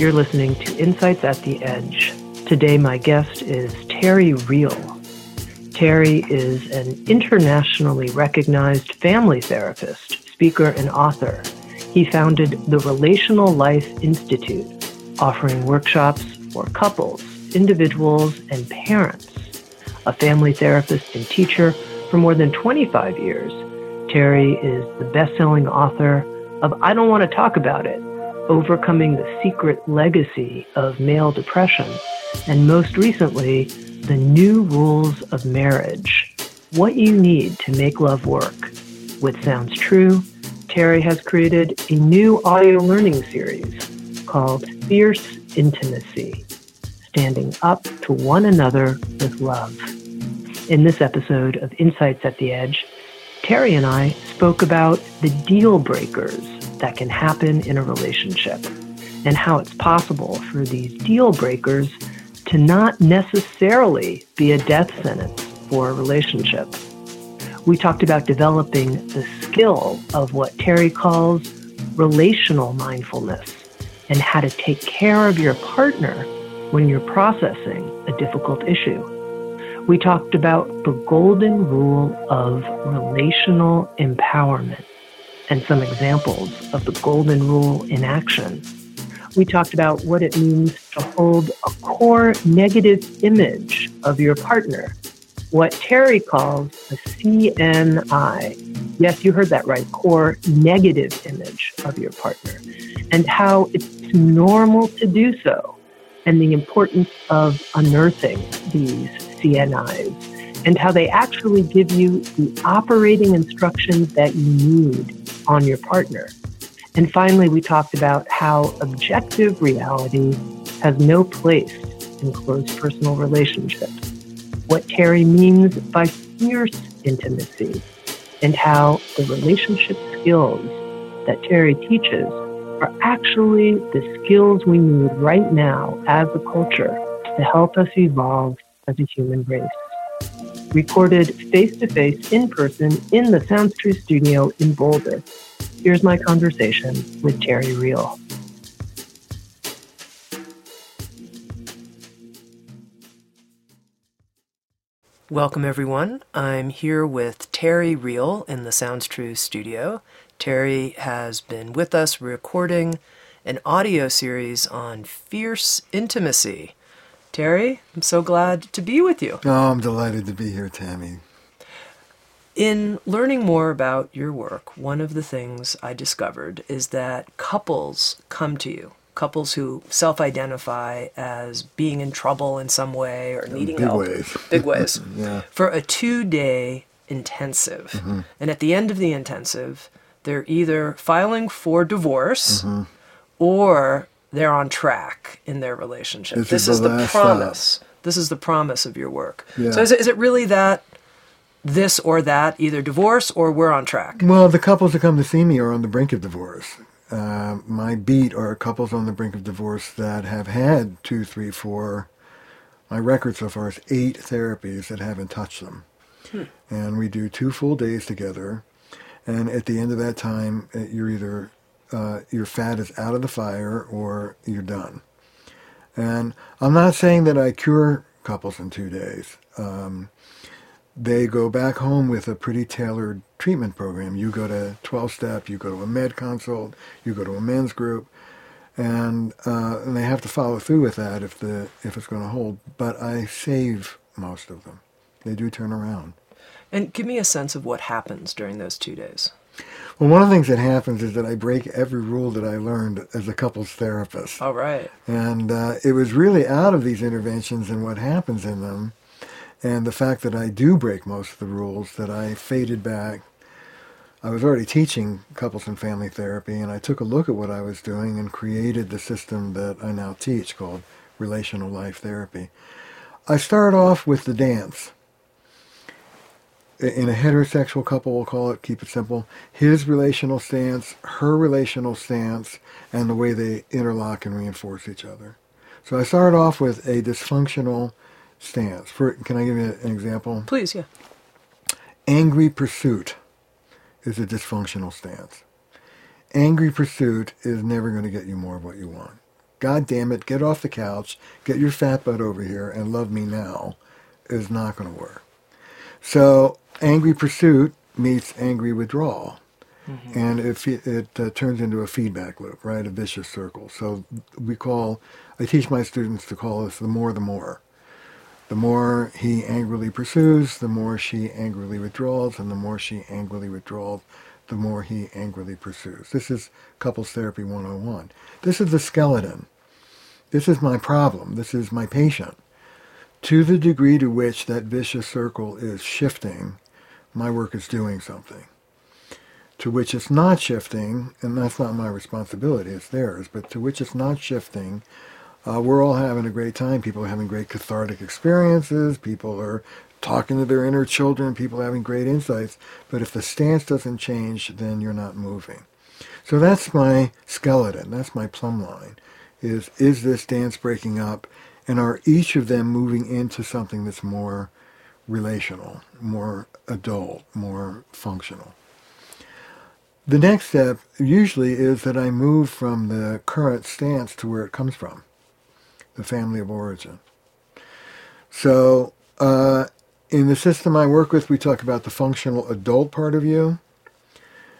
You're listening to Insights at the Edge. Today, my guest is Terry Real. Terry is an internationally recognized family therapist, speaker, and author. He founded the Relational Life Institute, offering workshops for couples, individuals, and parents. A family therapist and teacher for more than 25 years, Terry is the best selling author of I Don't Want to Talk About It Overcoming the Secret Legacy of Male Depression, and most recently, The New Rules of Marriage What You Need to Make Love Work. With Sounds True, Terry has created a new audio learning series called Fierce Intimacy Standing Up to One Another with Love. In this episode of Insights at the Edge, Terry and I spoke about the deal breakers that can happen in a relationship and how it's possible for these deal breakers to not necessarily be a death sentence for a relationship. We talked about developing the skill of what Terry calls relational mindfulness and how to take care of your partner when you're processing a difficult issue. We talked about the golden rule of relational empowerment and some examples of the golden rule in action. We talked about what it means to hold a core negative image of your partner, what Terry calls a CNI. Yes, you heard that right, core negative image of your partner, and how it's normal to do so, and the importance of unearthing these CNIs, and how they actually give you the operating instructions that you need on your partner. And finally, we talked about how objective reality has no place in close personal relationships, what Terry means by fierce intimacy, and how the relationship skills that Terry teaches are actually the skills we need right now as a culture to help us evolve as a human race. Recorded face to face in person in the Sounds True studio in Boulder, Here's my conversation with Terry Real. Welcome, everyone. I'm here with Terry Real in the Sounds True studio. Terry has been with us recording an audio series on fierce intimacy. Terry, I'm so glad to be with you. Oh, I'm delighted to be here, Tami. In learning more about your work, one of the things I discovered is that couples come to you. Couples who self identify as being in trouble in some way or needing big help. Ways. Big ways. yeah. For a two day intensive. Mm-hmm. And at the end of the intensive, they're either filing for divorce mm-hmm. or they're on track in their relationship. This, this is, is the promise. This is the promise of your work. Yeah. So is it, is it really that this or that, either divorce or we're on track? Well, the couples that come to see me are on the brink of divorce. Uh, my beat are couples on the brink of divorce that have had two, three, four. My record so far is eight therapies that haven't touched them. Hmm. And we do two full days together. And at the end of that time, uh, you're either uh, your fat is out of the fire or you're done. And I'm not saying that I cure couples in two days. Um, they go back home with a pretty tailored treatment program. You go to 12 step, you go to a med consult, you go to a men's group, and, uh, and they have to follow through with that if the if it's going to hold. But I save most of them. They do turn around. And give me a sense of what happens during those two days. Well, one of the things that happens is that I break every rule that I learned as a couples therapist. All right. And uh, it was really out of these interventions and what happens in them And the fact that I do break most of the rules, that I faded back. I was already teaching couples and family therapy, and I took a look at what I was doing and created the system that I now teach called relational life therapy. I start off with the dance. In a heterosexual couple, we'll call it, keep it simple, his relational stance, her relational stance, and the way they interlock and reinforce each other. So I start off with a dysfunctional stance. For, can I give you an example? Please, yeah. Angry pursuit is a dysfunctional stance. Angry pursuit is never going to get you more of what you want. God damn it, get off the couch, get your fat butt over here, and love me now is not going to work. So, angry pursuit meets angry withdrawal. Mm-hmm. And it, it uh, turns into a feedback loop, right? A vicious circle. So we call, I teach my students to call this the more the more. The more he angrily pursues, the more she angrily withdraws, and the more she angrily withdraws, the more he angrily pursues. This is Couples Therapy 101. This is the skeleton. This is my problem. This is my patient. To the degree to which that vicious circle is shifting, my work is doing something. To which it's not shifting, and that's not my responsibility, it's theirs, but to which it's not shifting, uh, we're all having a great time. People are having great cathartic experiences. People are talking to their inner children. People are having great insights. But if the stance doesn't change, then you're not moving. So that's my skeleton. That's my plumb line. Is is this dance breaking up, and are each of them moving into something that's more relational, more adult, more functional? The next step usually is that I move from the current stance to where it comes from the family of origin. So, uh, in the system I work with, we talk about the functional adult part of you,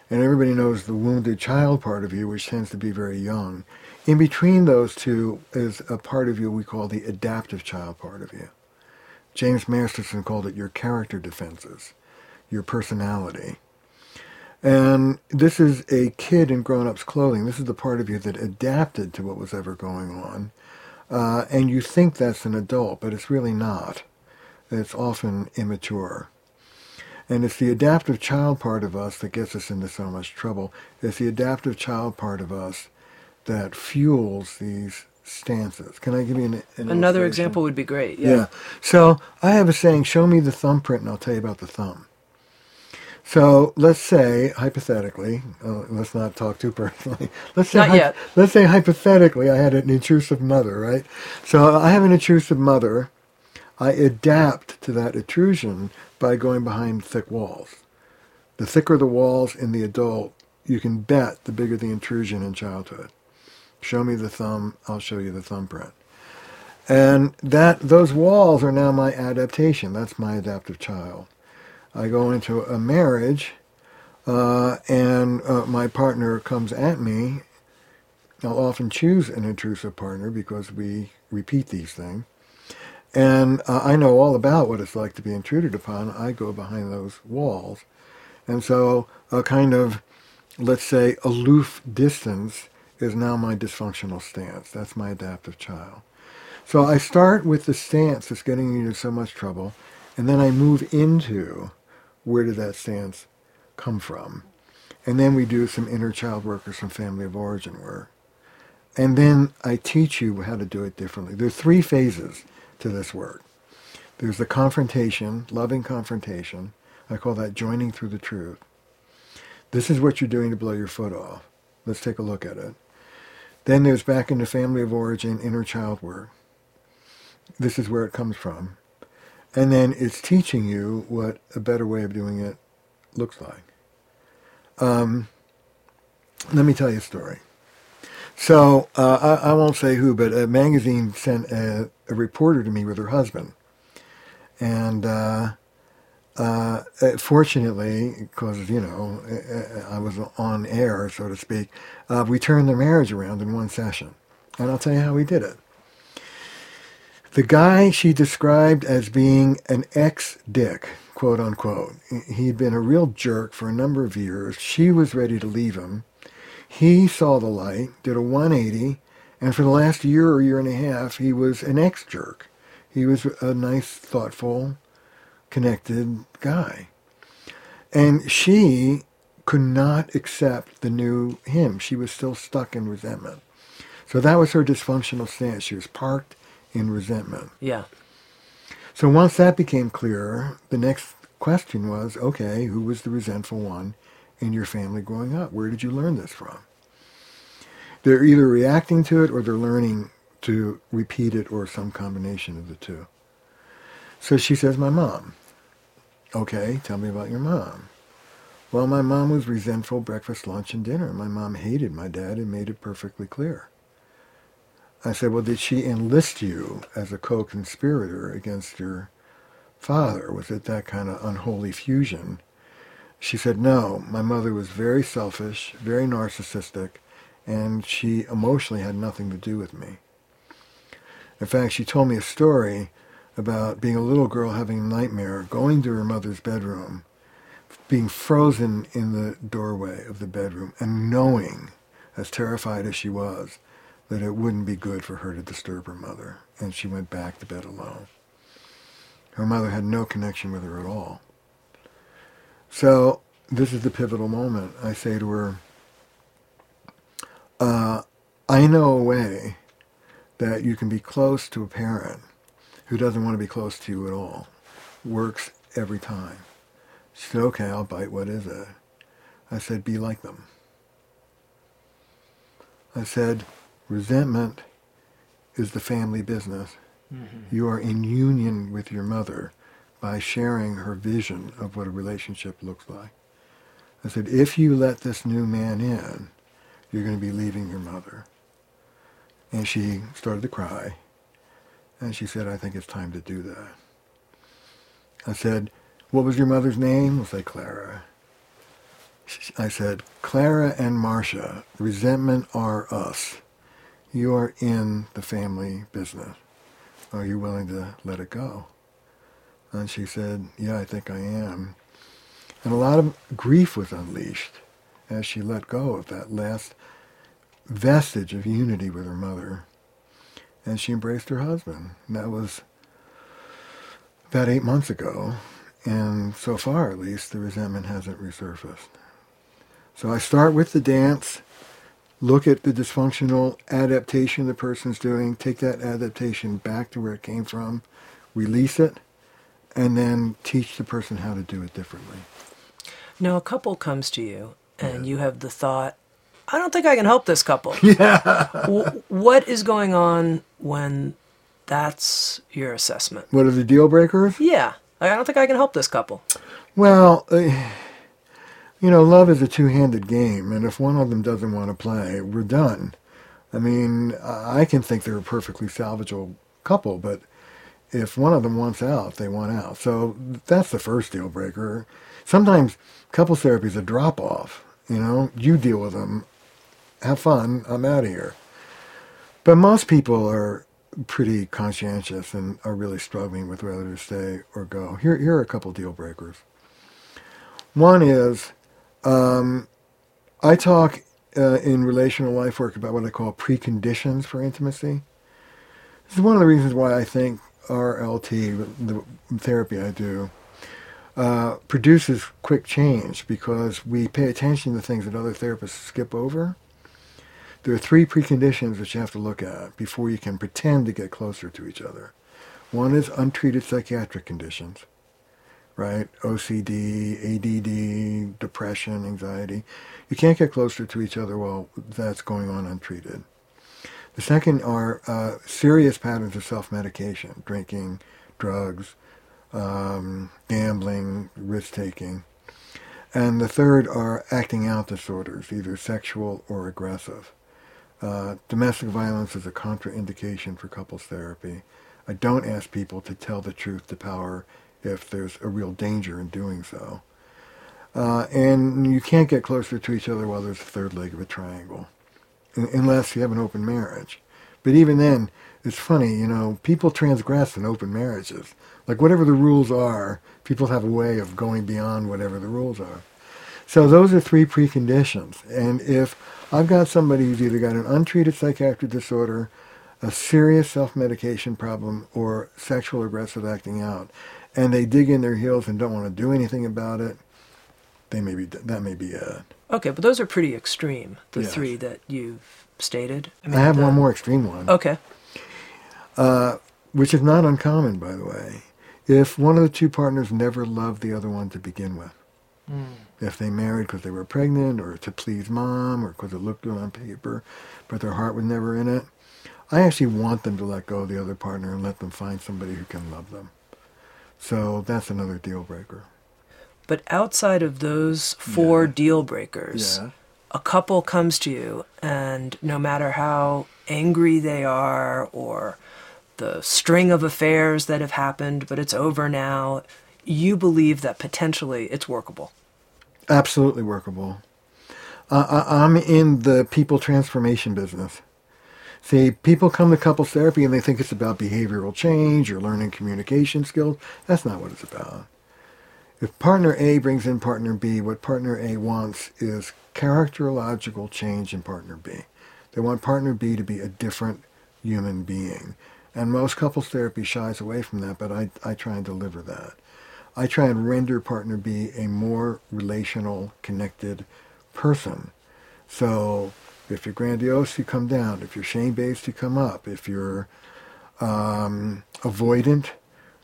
and everybody knows the wounded child part of you, which tends to be very young. In between those two is a part of you we call the adaptive child part of you. James Masterson called it your character defenses, your personality. And this is a kid in grown-up's clothing. This is the part of you that adapted to what was ever going on uh, and you think that's an adult, but it's really not. It's often immature. And it's the adaptive child part of us that gets us into so much trouble. It's the adaptive child part of us that fuels these stances. Can I give you an, an another example? Would be great. Yeah. yeah. So I have a saying: "Show me the thumbprint, and I'll tell you about the thumb." So let's say, hypothetically, uh, let's not talk too personally. Let's say, not yet. let's say hypothetically, I had an intrusive mother, right? So I have an intrusive mother. I adapt to that intrusion by going behind thick walls. The thicker the walls in the adult, you can bet the bigger the intrusion in childhood. Show me the thumb, I'll show you the thumbprint. And that those walls are now my adaptation. That's my adaptive child. I go into a marriage uh, and uh, my partner comes at me, I'll often choose an intrusive partner because we repeat these things. And uh, I know all about what it's like to be intruded upon. I go behind those walls. And so a kind of, let's say, aloof distance is now my dysfunctional stance. That's my adaptive child. So I start with the stance that's getting you into so much trouble, and then I move into where did that stance come from? And then we do some inner child work or some family of origin work. And then I teach you how to do it differently. There are three phases to this work. There's the confrontation, loving confrontation. I call that joining through the truth. This is what you're doing to blow your foot off. Let's take a look at it. Then there's back in the family of origin, inner child work. This is where it comes from. And then it's teaching you what a better way of doing it looks like. Um, let me tell you a story. So uh, I, I, won't say who, but a magazine sent a, a reporter to me with her husband. And uh, uh, fortunately, because, you know, I was on air, so to speak, uh, we turned their marriage around in one session. And I'll tell you how we did it. The guy she described as being an ex-dick, quote unquote. He'd been a real jerk for a number of years. She was ready to leave him. He saw the light, did a 180, and for the last year or year and a half, he was an ex-jerk. He was a nice, thoughtful, connected guy. And she could not accept the new him. She was still stuck in resentment. So that was her dysfunctional stance. She was parked in resentment. Yeah. So once that became clearer, the next question was, okay, who was the resentful one in your family growing up? Where did you learn this from? They're either reacting to it or they're learning to repeat it or some combination of the two. So she says, my mom. Okay, tell me about your mom. Well, my mom was resentful breakfast, lunch, and dinner. My mom hated my dad and made it perfectly clear. I said, well, did she enlist you as a co-conspirator against your father? Was it that kind of unholy fusion? She said, no, my mother was very selfish, very narcissistic, and she emotionally had nothing to do with me. In fact, she told me a story about being a little girl having a nightmare, going to her mother's bedroom, being frozen in the doorway of the bedroom, and knowing, as terrified as she was, that it wouldn't be good for her to disturb her mother, and she went back to bed alone. Her mother had no connection with her at all. So this is the pivotal moment. I say to her, uh, I know a way that you can be close to a parent who doesn't want to be close to you at all. Works every time. She said, okay, I'll bite. What is it? I said, be like them. I said, resentment is the family business. Mm-hmm. You are in union with your mother by sharing her vision of what a relationship looks like. I said, if you let this new man in, you're going to be leaving your mother. And she started to cry. And she said, I think it's time to do that. I said, what was your mother's name? We'll say Clara. I said, Clara and Marcia, resentment are us. You are in the family business. Are you willing to let it go? And she said, yeah, I think I am. And a lot of grief was unleashed as she let go of that last vestige of unity with her mother. And she embraced her husband. And that was about eight months ago. And so far, at least, the resentment hasn't resurfaced. So I start with the dance, look at the dysfunctional adaptation the person's doing, take that adaptation back to where it came from, release it, and then teach the person how to do it differently. Now, a couple comes to you, and yeah. you have the thought, I don't think I can help this couple. Yeah. what is going on when that's your assessment? What are the deal breakers? Yeah. I don't think I can help this couple. Well, uh, you know, love is a two-handed game, and if one of them doesn't want to play, we're done. I mean, I can think they're a perfectly salvageable couple, but if one of them wants out, they want out. So that's the first deal breaker. Sometimes couples therapy is a drop off. You know, you deal with them, have fun, I'm out of here. But most people are pretty conscientious and are really struggling with whether to stay or go. Here, here are a couple deal breakers. One is um, I talk uh, in relational life work about what I call preconditions for intimacy. This is one of the reasons why I think RLT, the therapy I do, uh, produces quick change because we pay attention to things that other therapists skip over. There are three preconditions that you have to look at before you can pretend to get closer to each other. One is untreated psychiatric conditions, right? OCD, ADD, depression, anxiety. You can't get closer to each other while that's going on untreated. The second are uh, serious patterns of self-medication, drinking, drugs, um, gambling, risk-taking. And the third are acting out disorders, either sexual or aggressive. Uh, domestic violence is a contraindication for couples therapy. I don't ask people to tell the truth to power if there's a real danger in doing so. Uh, and you can't get closer to each other while there's a third leg of a triangle, unless you have an open marriage. But even then, it's funny, you know, people transgress in open marriages. Like whatever the rules are, people have a way of going beyond whatever the rules are. So those are three preconditions. And if I've got somebody who's either got an untreated psychiatric disorder, a serious self-medication problem, or sexual aggressive acting out, and they dig in their heels and don't want to do anything about it, they may be that may be it. Okay, but those are pretty extreme. The Yes. three that you've stated. I mean, I have the- one more extreme one, Okay. Uh, which is not uncommon, by the way. If one of the two partners never loved the other one to begin with, Mm. if they married because they were pregnant or to please mom or because it looked good on paper, but their heart was never in it, I actually want them to let go of the other partner and let them find somebody who can love them. So that's another deal breaker. But outside of those four deal breakers, Yeah. a couple comes to you, and no matter how angry they are or the string of affairs that have happened, but it's over now, you believe that potentially it's workable. Absolutely workable. Uh, I, I'm in the people transformation business. See, people come to couples therapy and they think it's about behavioral change or learning communication skills. That's not what it's about. If partner A brings in partner B, what partner A wants is characterological change in partner B. They want partner B to be a different human being. And most couples therapy shies away from that, but I, I try and deliver that. I try and render partner B a more relational, connected person. So if you're grandiose, you come down. If you're shame-based, you come up. If you're um, avoidant,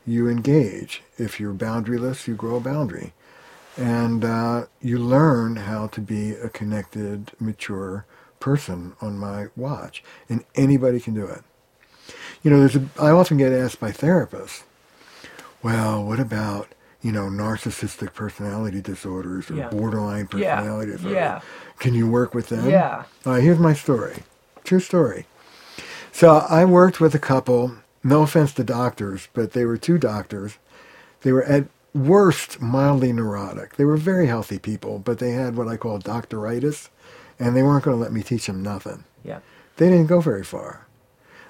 you engage. If you're boundaryless, you grow a boundary. And uh, you learn how to be a connected, mature person on my watch. And anybody can do it. You know, there's a, I often get asked by therapists, well, what about, you know, narcissistic personality disorders or Yeah. borderline Yeah, personality disorder? yeah. Can you work with them? Yeah. Right, here's my story. True story. So I worked with a couple, no offense to doctors, but they were two doctors. They were at worst mildly neurotic. They were very healthy people, but they had what I call doctoritis, and they weren't going to let me teach them nothing. Yeah. They didn't go very far.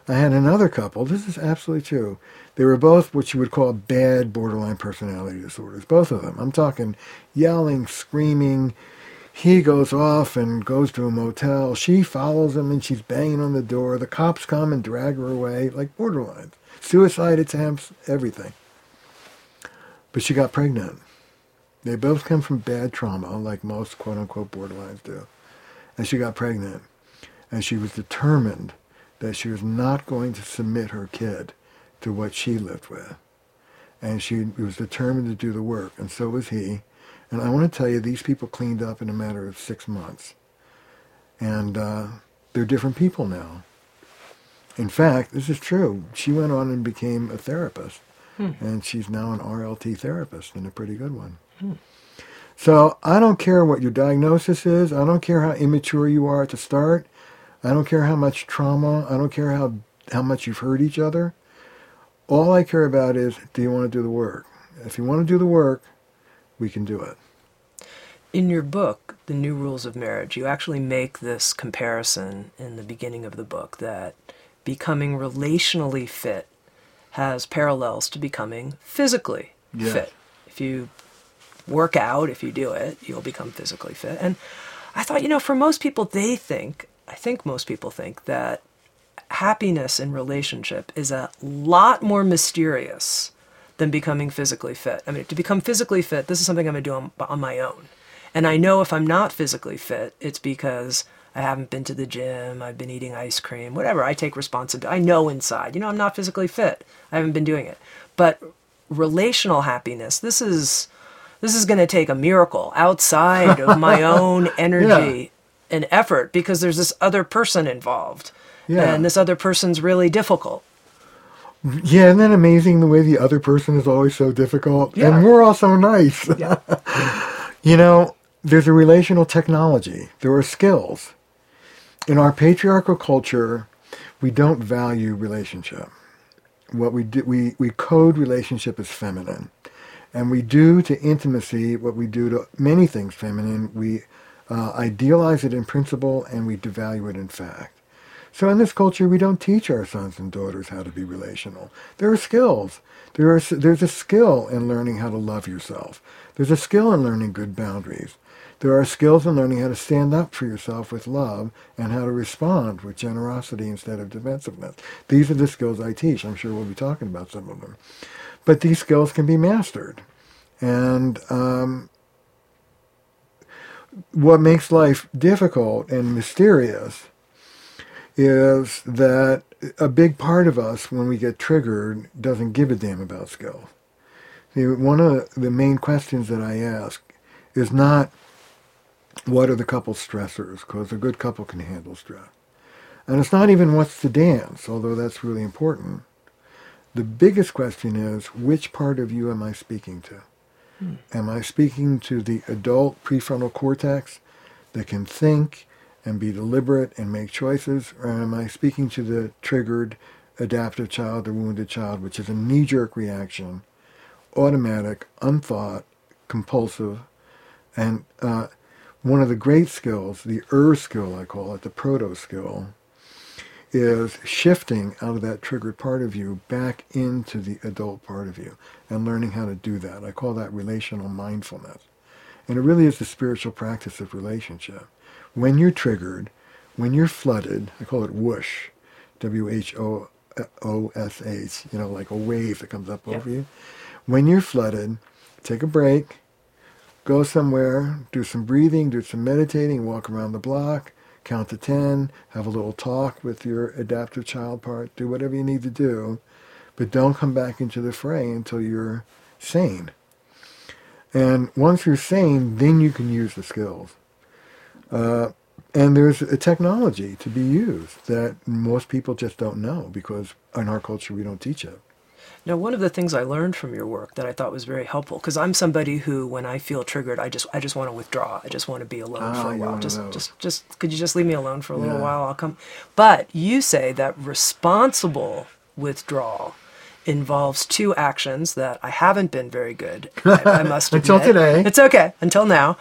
I had another couple, this is absolutely true. They were both what you would call bad borderline personality disorders, both of them. I'm talking yelling, screaming. He goes off and goes to a motel. She follows him and she's banging on the door. The cops come and drag her away, like borderline. Suicide attempts, everything. But she got pregnant. They both come from bad trauma, like most quote unquote borderlines do. And she got pregnant. And she was determined that she was not going to submit her kid to what she lived with. And she was determined to do the work, and so was he. And I want to tell you, these people cleaned up in a matter of six months. And uh, they're different people now. In fact, this is true. She went on and became a therapist. And she's now an RLT therapist and a pretty good one. So I don't care what your diagnosis is. I don't care how immature you are at the start. I don't care how much trauma. I don't care how, how much you've hurt each other. All I care about is, do you want to do the work? If you want to do the work, we can do it. In your book, The New Rules of Marriage, you actually make this comparison in the beginning of the book that becoming relationally fit has parallels to becoming physically Yeah. fit. If you work out, if you do it, you'll become physically fit. And I thought, you know, for most people, they think, I think most people think that happiness in relationship is a lot more mysterious than becoming physically fit. I mean, to become physically fit, this is something I'm going to do on, on my own. And I know if I'm not physically fit, it's because I haven't been to the gym, I've been eating ice cream, whatever. I take responsibility. I know inside, you know, I'm not physically fit. I haven't been doing it. But relational happiness, this is this is going to take a miracle outside of my own energy and effort because there's this other person involved. Yeah. And this other person's really difficult. Yeah, isn't that amazing the way the other person is always so difficult? Yeah. And we're all so nice. Yeah. You know, there's a relational technology. There are skills. In our patriarchal culture, we don't value relationship. What we do, we, we code relationship as feminine. And we do to intimacy what we do to many things feminine. We uh, idealize it in principle and we devalue it in fact. So in this culture, we don't teach our sons and daughters how to be relational. There are skills. There are, there's a skill in learning how to love yourself. There's a skill in learning good boundaries. There are skills in learning how to stand up for yourself with love and how to respond with generosity instead of defensiveness. These are the skills I teach. I'm sure we'll be talking about some of them. but these skills can be mastered. And um, what makes life difficult and mysterious is that a big part of us, when we get triggered, doesn't give a damn about skills. See, one of the main questions that I ask is not what are the couple stressors, because a good couple can handle stress. And it's not even what's the dance, although that's really important. The biggest question is which part of you am I speaking to? Hmm. Am I speaking to the adult prefrontal cortex that can think and be deliberate and make choices, or am I speaking to the triggered adaptive child the wounded child, which is a knee-jerk reaction, automatic, unthought, compulsive, and uh, one of the great skills, the ER skill I call it, the proto skill, is shifting out of that triggered part of you back into the adult part of you and learning how to do that. I call that relational mindfulness. And it really is the spiritual practice of relationship. When you're triggered, when you're flooded, I call it whoosh, W-H-O-O-S-H, you know, like a wave that comes up yeah. over you. When you're flooded, take a break, go somewhere, do some breathing, do some meditating, walk around the block, count to 10, have a little talk with your adaptive child part, do whatever you need to do, but don't come back into the fray until you're sane. And once you're sane, then you can use the skills. Uh, and there's a technology to be used that most people just don't know because in our culture we don't teach it. Now, one of the things I learned from your work that I thought was very helpful, because I'm somebody who, when I feel triggered, I just I just want to withdraw. I just want to be alone oh, for a while. Just just just could you just leave me alone for a little while? I'll come. But you say that responsible withdrawal involves two actions that I haven't been very good. I, I must admit. until today. It's okay until now,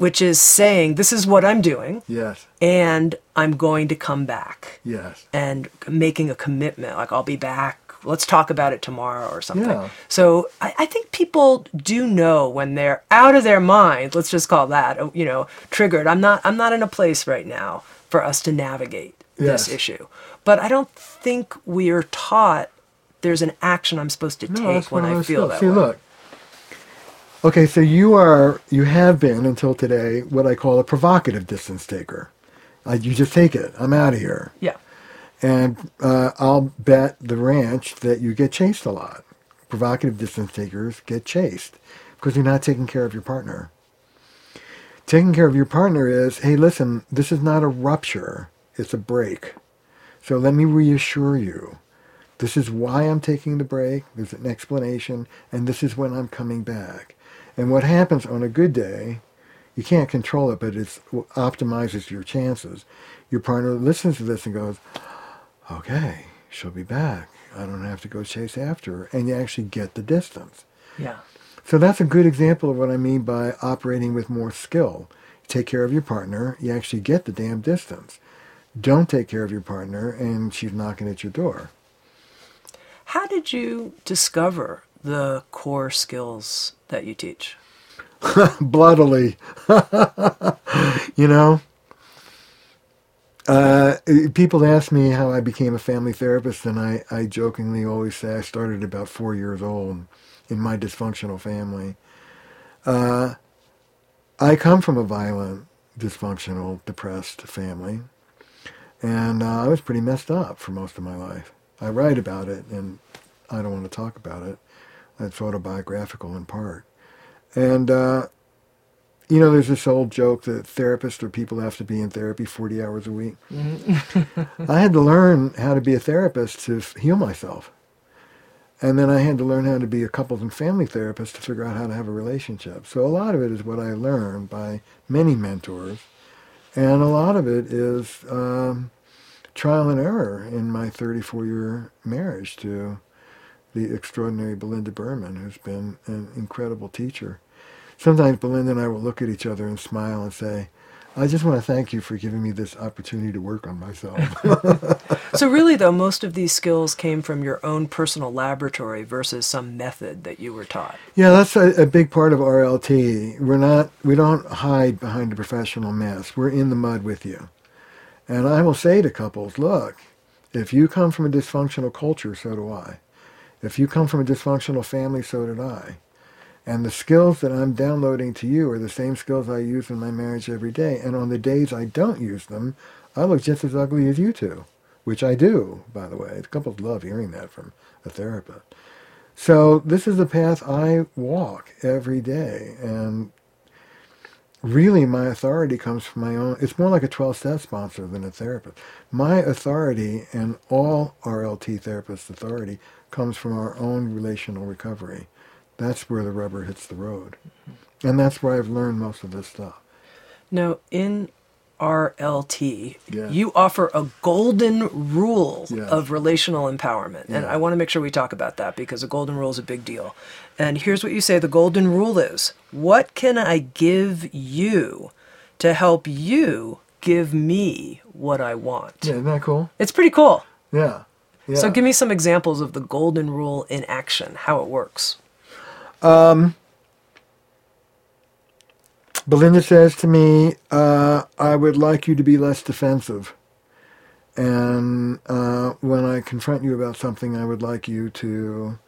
which is saying this is what I'm doing. Yes. And I'm going to come back. Yes. And making a commitment, like I'll be back let's talk about it tomorrow or something. Yeah. So I, I, think people do know when they're out of their mind. Let's just call that, uh, you know, triggered. I'm not. I'm not in a place right now for us to navigate yes. this issue. But I don't think we are taught there's an action I'm supposed to no, take when I feel that See, way. look. Okay, so you are, you have been until today what I call a provocative distance taker. Uh, you just take it. I'm out of here. Yeah. And uh, I'll bet the ranch that you get chased a lot. Provocative distance takers get chased because you're not taking care of your partner. Taking care of your partner is, hey, listen, this is not a rupture, it's a break. So let me reassure you. This is why I'm taking the break. There's an explanation, and this is when I'm coming back. And what happens on a good day, you can't control it, but it optimizes your chances. Your partner listens to this and goes, okay, she'll be back. I don't have to go chase after her. And you actually get the distance. Yeah. So that's a good example of what I mean by operating with more skill. take care of your partner, you actually get the damn distance. Don't take care of your partner, and she's knocking at your door. How did you discover the core skills that you teach? Bloodily. you know, uh, people ask me how I became a family therapist, and I, I jokingly always say I started about four years old in my dysfunctional family. Uh, I come from a violent, dysfunctional, depressed family, and uh, I was pretty messed up for most of my life. I write about it, and I don't want to talk about it. It's autobiographical in part. And uh, you know, there's this old joke that therapists or people have to be in therapy 40 hours a week. Mm-hmm. I had to learn how to be a therapist to heal myself. And then I had to learn how to be a couples and family therapist to figure out how to have a relationship. So a lot of it is what I learned by many mentors. And a lot of it is um, trial and error in my 34-year marriage to the extraordinary Belinda Berman, who's been an incredible teacher sometimes Belinda and I will look at each other and smile and say, I just want to thank you for giving me this opportunity to work on myself. so really though most of these skills came from your own personal laboratory versus some method that you were taught. Yeah, that's a, a big part of RLT. We're not we don't hide behind a professional mask. We're in the mud with you. And I will say to couples, look, if you come from a dysfunctional culture, so do I. If you come from a dysfunctional family, so did I. And the skills that I'm downloading to you are the same skills I use in my marriage every day. And on the days I don't use them, I look just as ugly as you two, which I do, by the way. Couples love hearing that from a therapist. So this is the path I walk every day. And really my authority comes from my own, it's more like a 12-step sponsor than a therapist. My authority and all RLT therapists' authority comes from our own relational recovery. That's where the rubber hits the road. And that's where I've learned most of this stuff. Now, in RLT, Yeah. you offer a golden rule Yeah. of relational empowerment. And I want to make sure we talk about that because a golden rule is a big deal. And here's what you say the golden rule is What can I give you to help you give me what I want? Yeah, isn't that cool? It's pretty cool. Yeah. Yeah. So give me some examples of the golden rule in action, how it works. Belinda says to me, uh, I would like you to be less defensive. And uh, when I confront you about something, I would like you to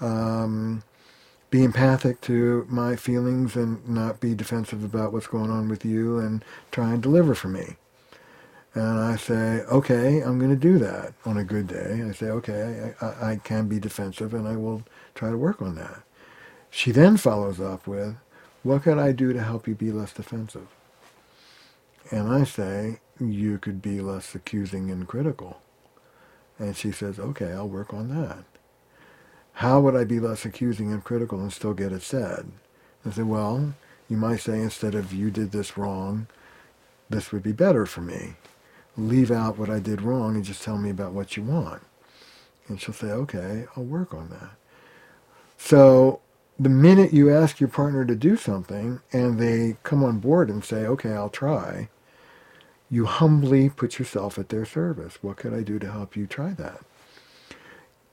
um, be empathic to my feelings and not be defensive about what's going on with you and try and deliver for me. And I say, okay, I'm going to do that on a good day. I say, okay, I, I, can be defensive and I will try to work on that. She then follows up with, what could I do to help you be less defensive? And I say, you could be less accusing and critical. And she says, okay, I'll work on that. How would I be less accusing and critical and still get it said? I say, well, you might say instead of you did this wrong, this would be better for me. Leave out what I did wrong and just tell me about what you want. And she'll say, okay, I'll work on that. So the minute you ask your partner to do something and they come on board and say, okay, I'll try, you humbly put yourself at their service. What could I do to help you try that?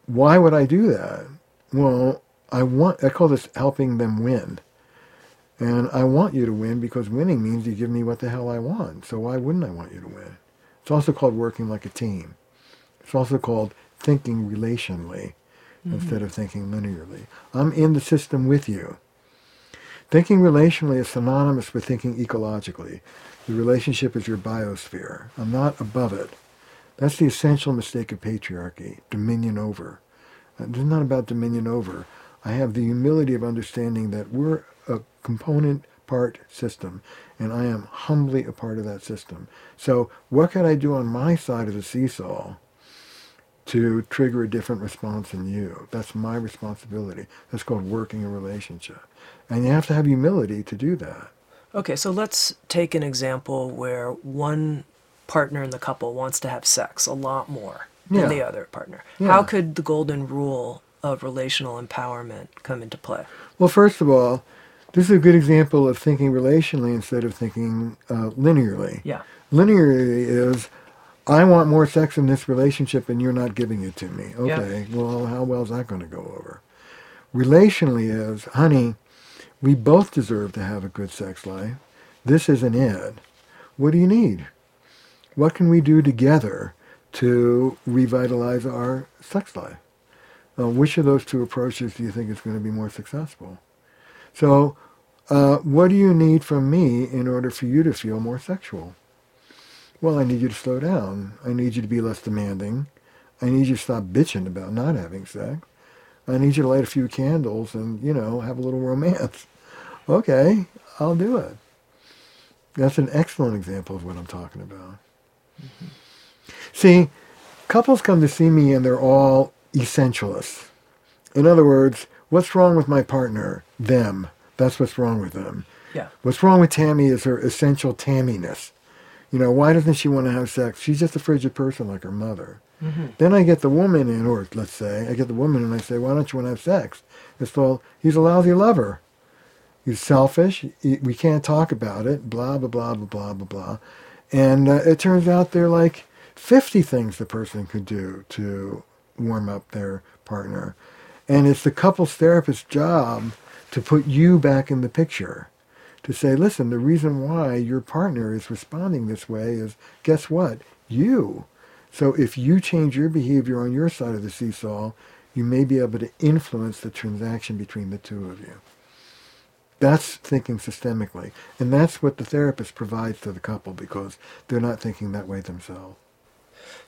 Why would I do that? Well, I want, I call this helping them win. And I want you to win because winning means you give me what the hell I want. So why wouldn't I want you to win? It's also called working like a team. It's also called thinking relationally instead of thinking linearly. I'm in the system with you. Thinking relationally is synonymous with thinking ecologically. The relationship is your biosphere. I'm not above it. That's the essential mistake of patriarchy, dominion over. Uh, This is not about dominion over. I have the humility of understanding that we're a component part system, and I am humbly a part of that system. So what can I do on my side of the seesaw to trigger a different response in you? That's my responsibility. That's called working a relationship. And you have to have humility to do that. Okay, so let's take an example where one partner in the couple wants to have sex a lot more Yeah. than the other partner. Yeah. How could the golden rule of relational empowerment come into play? Well, first of all, this is a good example of thinking relationally instead of thinking uh, linearly. Yeah. Linearly is, I want more sex in this relationship and you're not giving it to me. Okay, well, how well is that going to go over? Relationally is, honey, we both deserve to have a good sex life. This isn't it. What do you need? What can we do together to revitalize our sex life? Uh, which of those two approaches do you think is going to be more successful? So, uh, what do you need from me in order for you to feel more sexual? Well, I need you to slow down. I need you to be less demanding. I need you to stop bitching about not having sex. I need you to light a few candles and, you know, have a little romance. Okay, I'll do it. That's an excellent example of what I'm talking about. See, couples come to see me and they're all essentialists. In other words, what's wrong with my partner? Them. That's what's wrong with them. Yeah. What's wrong with Tami is her essential Tamminess. You know, why doesn't she want to have sex? She's just a frigid person like her mother. Then I get the woman in, or let's say, I get the woman and I say, why don't you want to have sex? It's well, he's a lousy lover. He's selfish. He, we can't talk about it. Blah, blah, blah, blah, blah, blah, blah. And uh, it turns out there are like 50 things the person could do to warm up their partner. And it's the couples therapist's job to put you back in the picture. To say, listen, the reason why your partner is responding this way is, guess what? You. So if you change your behavior on your side of the seesaw, you may be able to influence the transaction between the two of you. That's thinking systemically. And that's what the therapist provides to the couple because they're not thinking that way themselves.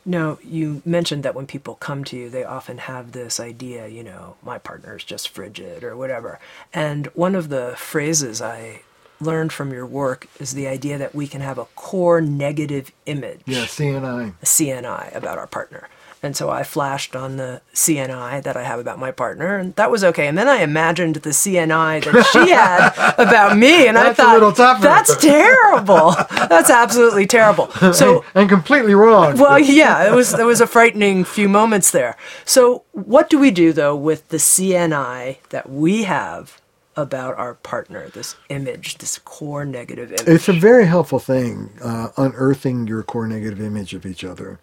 Now, you mentioned that when people come to you, they often have this idea, you know, my partner is just frigid or whatever. And one of the phrases I learned from your work is the idea that we can have a core negative image. Yeah, CNI. CNI about our partner. And so I flashed on the CNI that I have about my partner, and that was okay. And then I imagined the CNI that she had about me, and That's I thought, that's terrible. That's absolutely terrible. So and completely wrong. well, yeah, it was there was a frightening few moments there. So, what do we do though with the CNI that we have about our partner? This image, this core negative image. It's a very helpful thing, uh, unearthing your core negative image of each other.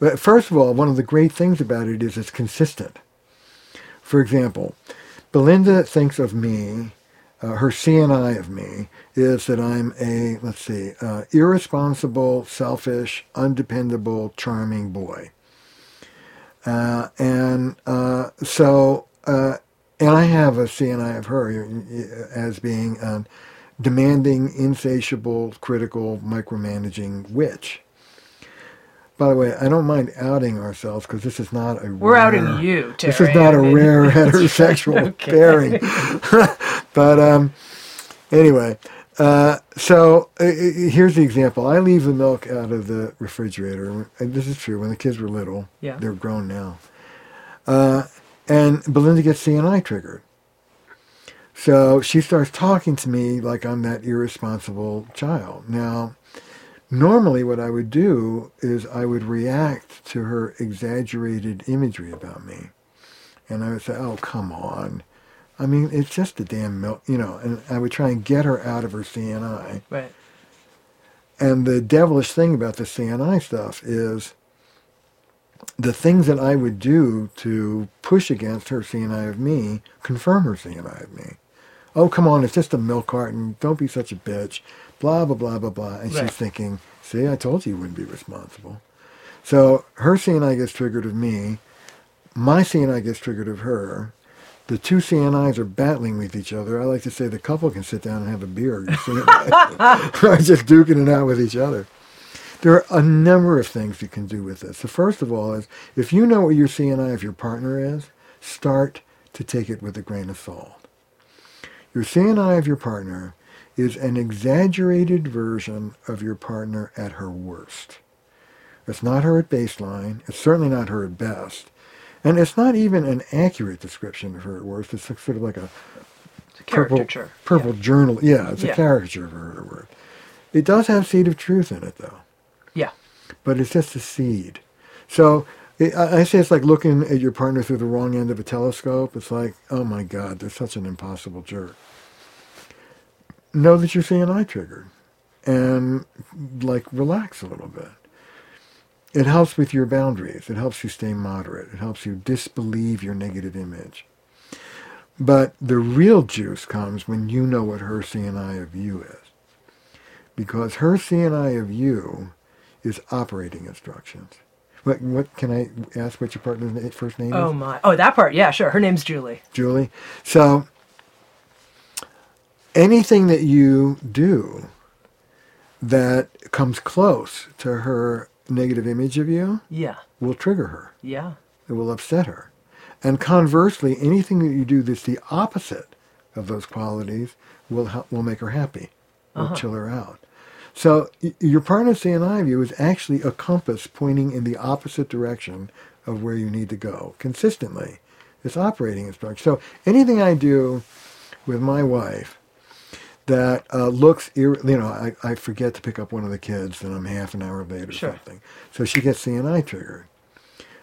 But first of all, one of the great things about it is it's consistent. For example, Belinda thinks of me, uh, her CNI of me is that I'm a, let's see, uh, irresponsible, selfish, undependable, charming boy. Uh, and uh, so, uh, and I have a CNI of her as being a demanding, insatiable, critical, micromanaging witch. By the way, I don't mind outing ourselves because this is not a. We're rare, outing you, This is not a rare heterosexual pairing. but um, anyway, uh, so uh, uh, here's the example. I leave the milk out of the refrigerator. And this is true. When the kids were little, Yeah. they're grown now. Uh, and Belinda gets CNI triggered. So she starts talking to me like I'm that irresponsible child. Now, normally what I would do is I would react to her exaggerated imagery about me. And I would say, oh, come on. I mean, it's just a damn milk, you know, and I would try and get her out of her CNI. Right. And the devilish thing about the CNI stuff is the things that I would do to push against her CNI of me confirm her CNI of me. Oh, come on, it's just a milk carton. Don't be such a bitch. Blah, blah, blah, blah, blah. And Right. she's thinking, see, I told you you wouldn't be responsible. So her CNI gets triggered of me. My CNI gets triggered of her. The two CNIs are battling with each other. I like to say the couple can sit down and have a beer. Just duking it out with each other. There are a number of things you can do with this. The first of all is if you know what your CNI of your partner is, start to take it with a grain of salt. Your CNI of your partner is an exaggerated version of your partner at her worst. It's not her at baseline. It's certainly not her at best. And it's not even an accurate description of her at worst. It's sort of like a It's a purple, caricature. purple journal. Yeah, it's Yeah. a caricature of her at worst. It does have seed of truth in it, though Yeah. but it's just a seed. So it, I I say it's like looking at your partner through the wrong end of a telescope. It's like, oh my God, they're such an impossible jerk. Know that you're CNI triggered, and like relax a little bit. It helps with your boundaries. It helps you stay moderate. It helps you disbelieve your negative image. But the real juice comes when you know what her CNI of you is. Because her CNI of you is operating instructions. What, what can I ask what your partner's first name Oh is? my. Oh, that part. Yeah, sure. Her name's Julie. Julie. So anything that you do that comes close to her negative image of you Yeah. will trigger her. Yeah. It will upset her. And conversely, anything that you do that's the opposite of those qualities will will make her happy, will uh-huh. chill her out. So y- your partner's CNI view is actually a compass pointing in the opposite direction of where you need to go consistently. It's operating instruction. So anything I do with my wife that uh, looks, ir- you know, I, I forget to pick up one of the kids and I'm half an hour late or Sure. something. So she gets CNI triggered.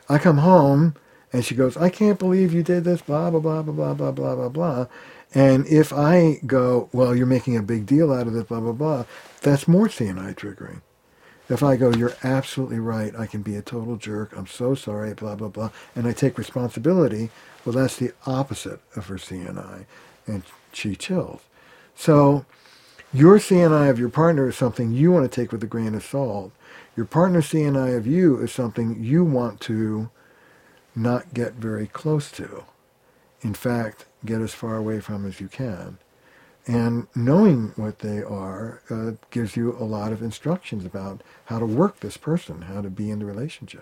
I come home and she goes, I can't believe you did this, blah, blah, blah, blah, blah, blah, blah, blah, blah. And if I go, well, you're making a big deal out of this, blah, blah, blah, that's more CNI triggering. If I go, you're absolutely right, I can be a total jerk, I'm so sorry, blah, blah, blah, and I take responsibility, well, that's the opposite of her CNI. And she chills. So your CNI of your partner is something you want to take with a grain of salt. Your partner's CNI of you is something you want to not get very close to. In fact, get as far away from as you can. And knowing what they are uh, gives you a lot of instructions about how to work this person, how to be in the relationship.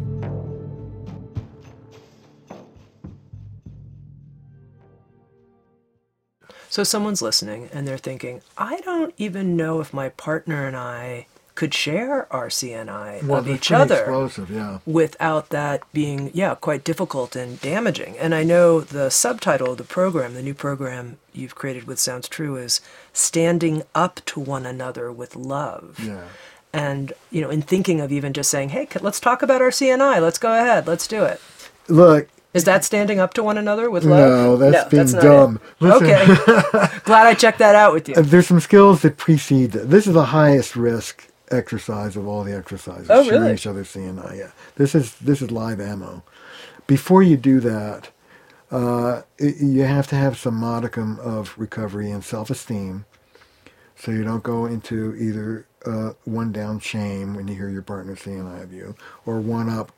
So someone's listening and they're thinking, I don't even know if my partner and I could share our CNI Well, of each other Explosive, yeah. without that being, yeah, quite difficult and damaging. And I know the subtitle of the program, the new program you've created with Sounds True, is Standing Up to One Another with Love. Yeah. And, you know, in thinking of even just saying, hey, let's talk about our CNI, let's go ahead, let's do it. Look, Is that standing up to one another with love? no, that's being not dumb. Listen, Okay. Glad I checked that out with you. uh, there's some skills that precede that. This is the highest risk exercise of all the exercises. Oh, sharing really? each other's CNI. Yeah. This is this is live ammo. Before you do that, uh, i you have to have some modicum of recovery and self-esteem, so you don't go into either uh, one down shame when you hear your partner CNI of you, or one up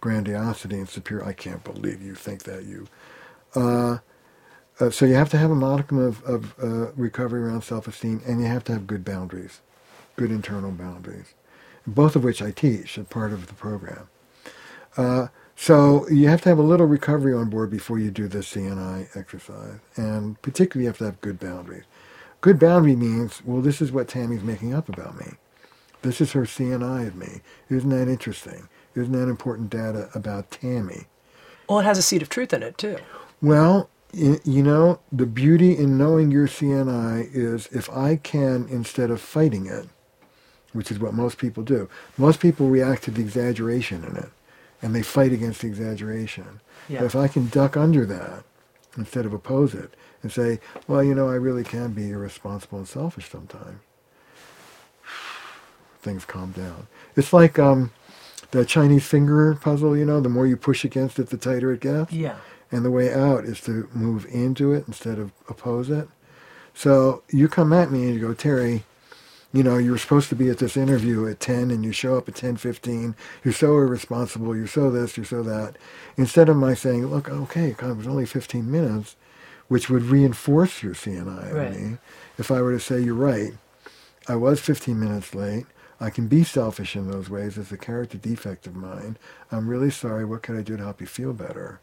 grandiosity and superior. I can't believe you think that you. Uh, uh, so you have to have a modicum of, of uh, recovery around self-esteem, and you have to have good boundaries, good internal boundaries, both of which I teach as part of the program. Uh, so you have to have a little recovery on board before you do the CNI exercise, and particularly you have to have good boundaries. Good boundary means, well, this is what Tami's making up about me. This is her CNI of me. Isn't that interesting? Isn't that important data about Tami? Well, it has a seed of truth in it, too. Well, you know, the beauty in knowing your CNI is if I can, instead of fighting it, which is what most people do, most people react to the exaggeration in it and they fight against the exaggeration. Yeah. But if I can duck under that instead of oppose it and say, well, you know, I really can be irresponsible and selfish sometimes, things calm down. It's like um, the Chinese finger puzzle, you know, the more you push against it, the tighter it gets. Yeah. And the way out is to move into it instead of oppose it. So you come at me and you go, Terry, you know, you were supposed to be at this interview at 10 and you show up at 10.15. You're so irresponsible. You're so this, you're so that. Instead of my saying, look, okay, God, it was only 15 minutes, which would reinforce your CNI Right. me. If I were to say, you're right, I was 15 minutes late. I can be selfish in those ways. It's a character defect of mine. I'm really sorry. What can I do to help you feel better?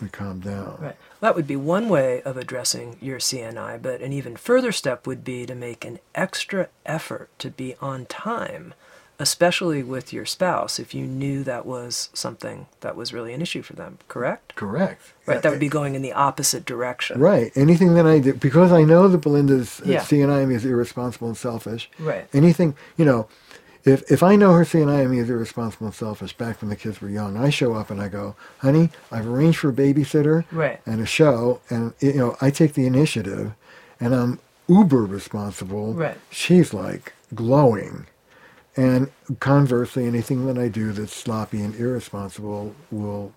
We calm down. Right. That would be one way of addressing your CNI, but an even further step would be to make an extra effort to be on time, especially with your spouse, if you knew that was something that was really an issue for them, correct? Correct. Right, that would be going in the opposite direction. Right. Anything that I do, because I know that Belinda's uh, Yeah. CNI is irresponsible and selfish. Right. Anything, you know, if if I know her CNI is irresponsible and selfish back when the kids were young, I show up and I go, honey, I've arranged for a babysitter Right. and a show, and you know, I take the initiative, and I'm uber responsible. Right. She's like glowing. And conversely, anything that I do that's sloppy and irresponsible will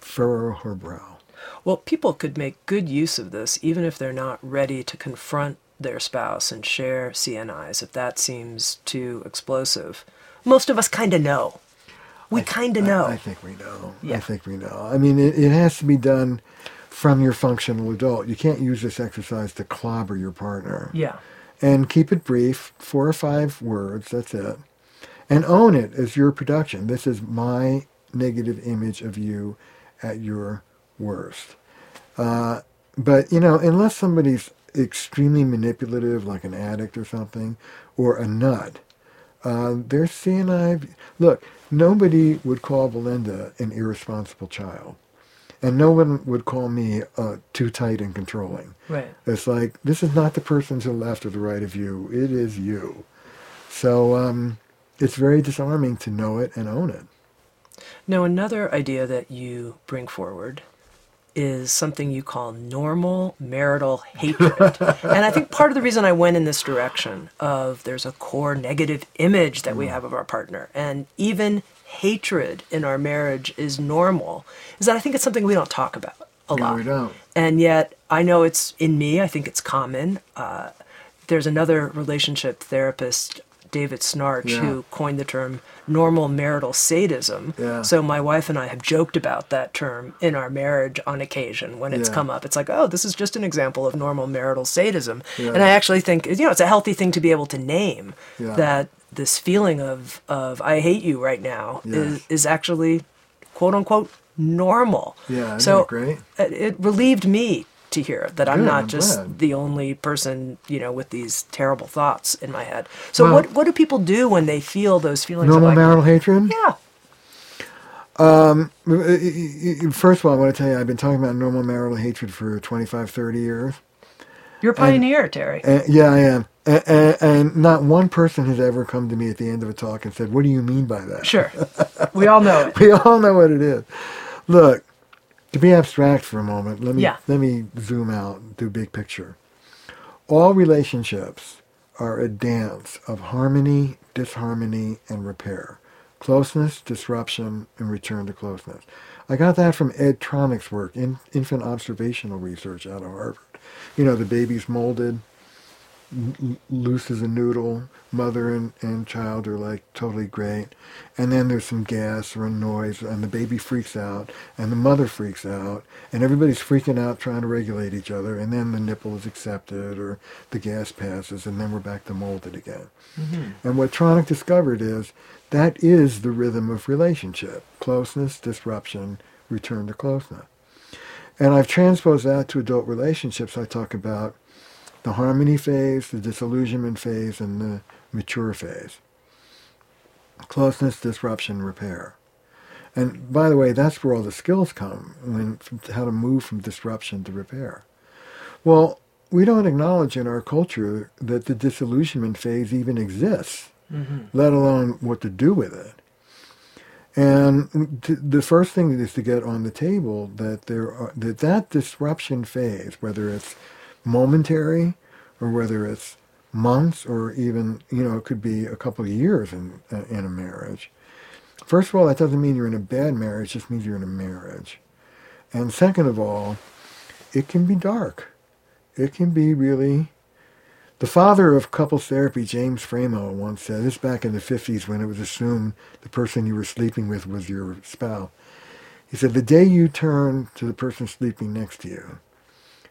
furrow her brow. Well, people could make good use of this even if they're not ready to confront their spouse and share CNIs if that seems too explosive. Most of us kind of know. We kind of I- know. I, think we know. Yeah. I think we know. I mean, it, it has to be done from your functional adult. You can't use this exercise to clobber your partner. yeah. And keep it brief, four or five words, that's it. And own it as your production. This is my negative image of you at your worst. Uh, but, you know, unless somebody's extremely manipulative, like an addict or something, or a nut, uh, their CNI. Look, nobody would call Belinda an irresponsible child. And no one would call me uh, too tight and controlling. Right. It's like, this is not the person to the left or the right of you. It is you. So um, it's very disarming to know it and own it. Now, another idea that you bring forward is something you call normal marital hatred. and I think part of the reason I went in this direction of there's a core negative image that we have of our partner and even hatred in our marriage is normal is that I think it's something we don't talk about a No, lot. we don't. And yet I know it's in me, I think it's common. Uh, there's another relationship therapist, David Schnarch, Yeah. who coined the term normal marital sadism. Yeah. So my wife and I have joked about that term in our marriage on occasion when it's Yeah. come up. It's like, oh, this is just an example of normal marital sadism. And I actually think, you know, it's a healthy thing to be able to name that this feeling of, of I hate you right now is, is actually quote unquote normal. Yeah, isn't so great? It, it relieved me to hear that I'm Good, not just the only person, you know, with these terrible thoughts in my head. So Well- what what do people do when they feel those feelings? Normal of like, marital hatred? Yeah. Um, First of all, I want to tell you, I've been talking about normal marital hatred for 25, 30 years. You're a pioneer, Terry. Uh, yeah, I am. And, and, and not one person has ever come to me at the end of a talk and said, What do you mean by that? Sure. We all know it. We all know what it is. Look, to be abstract for a moment, let me Yeah. let me zoom out, and do big picture. All relationships are a dance of harmony, disharmony, and repair. Closeness, disruption, and return to closeness. I got that from Ed Tronick's work in infant observational research out of Harvard. You know, the baby's molded, loose as a noodle. Mother and, and child are like totally great. And then there's some gas or a noise, and the baby freaks out, and the mother freaks out, and everybody's freaking out trying to regulate each other. And then the nipple is accepted, or the gas passes, and then we're back to molded again. Mm-hmm. And what Tronick discovered is that is the rhythm of relationship closeness, disruption, return to closeness. And I've transposed that to adult relationships. I talk about the harmony phase, the disillusionment phase, and the mature phase. Closeness, disruption, repair. And by the way, that's where all the skills come, when how to move from disruption to repair. Well, we don't acknowledge in our culture that the disillusionment phase even exists, mm-hmm. let alone what to do with it. And t- the first thing is to get on the table that there are, that that disruption phase, whether it's momentary or whether it's months or even you know it could be a couple of years in in a marriage. First of all, that doesn't mean you're in a bad marriage; it just means you're in a marriage. And second of all, it can be dark. It can be really. The father of couples therapy, James Framo, once said this back in the 50s when it was assumed the person you were sleeping with was your spouse. He said, The day you turn to the person sleeping next to you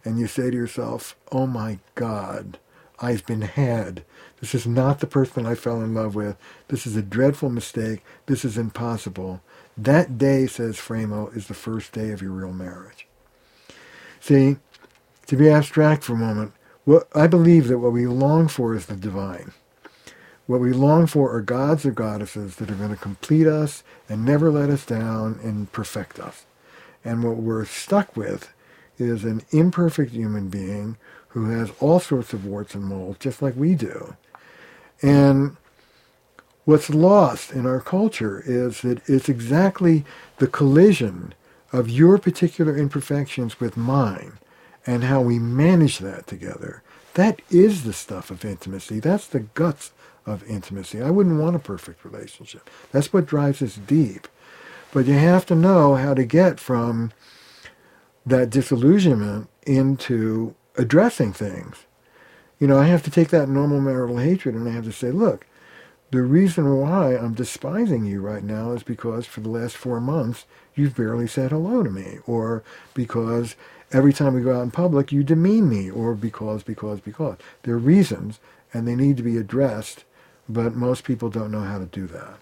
and you say to yourself, Oh my God, I've been had. This is not the person I fell in love with. This is a dreadful mistake. This is impossible. That day, says Framo, is the first day of your real marriage. See, to be abstract for a moment, what I believe that what we long for is the divine. What we long for are gods or goddesses that are going to complete us and never let us down and perfect us. And what we're stuck with is an imperfect human being who has all sorts of warts and moles, just like we do. And what's lost in our culture is that it's exactly the collision of your particular imperfections with mine and how we manage that together. That is the stuff of intimacy. That's the guts of intimacy. I wouldn't want a perfect relationship. That's what drives us deep. But you have to know how to get from that disillusionment into addressing things. You know, I have to take that normal marital hatred and I have to say, look, the reason why I'm despising you right now is because for the last four months you've barely said hello to me, or because every time we go out in public you demean me, or because, because, because. There are reasons and they need to be addressed, but most people don't know how to do that.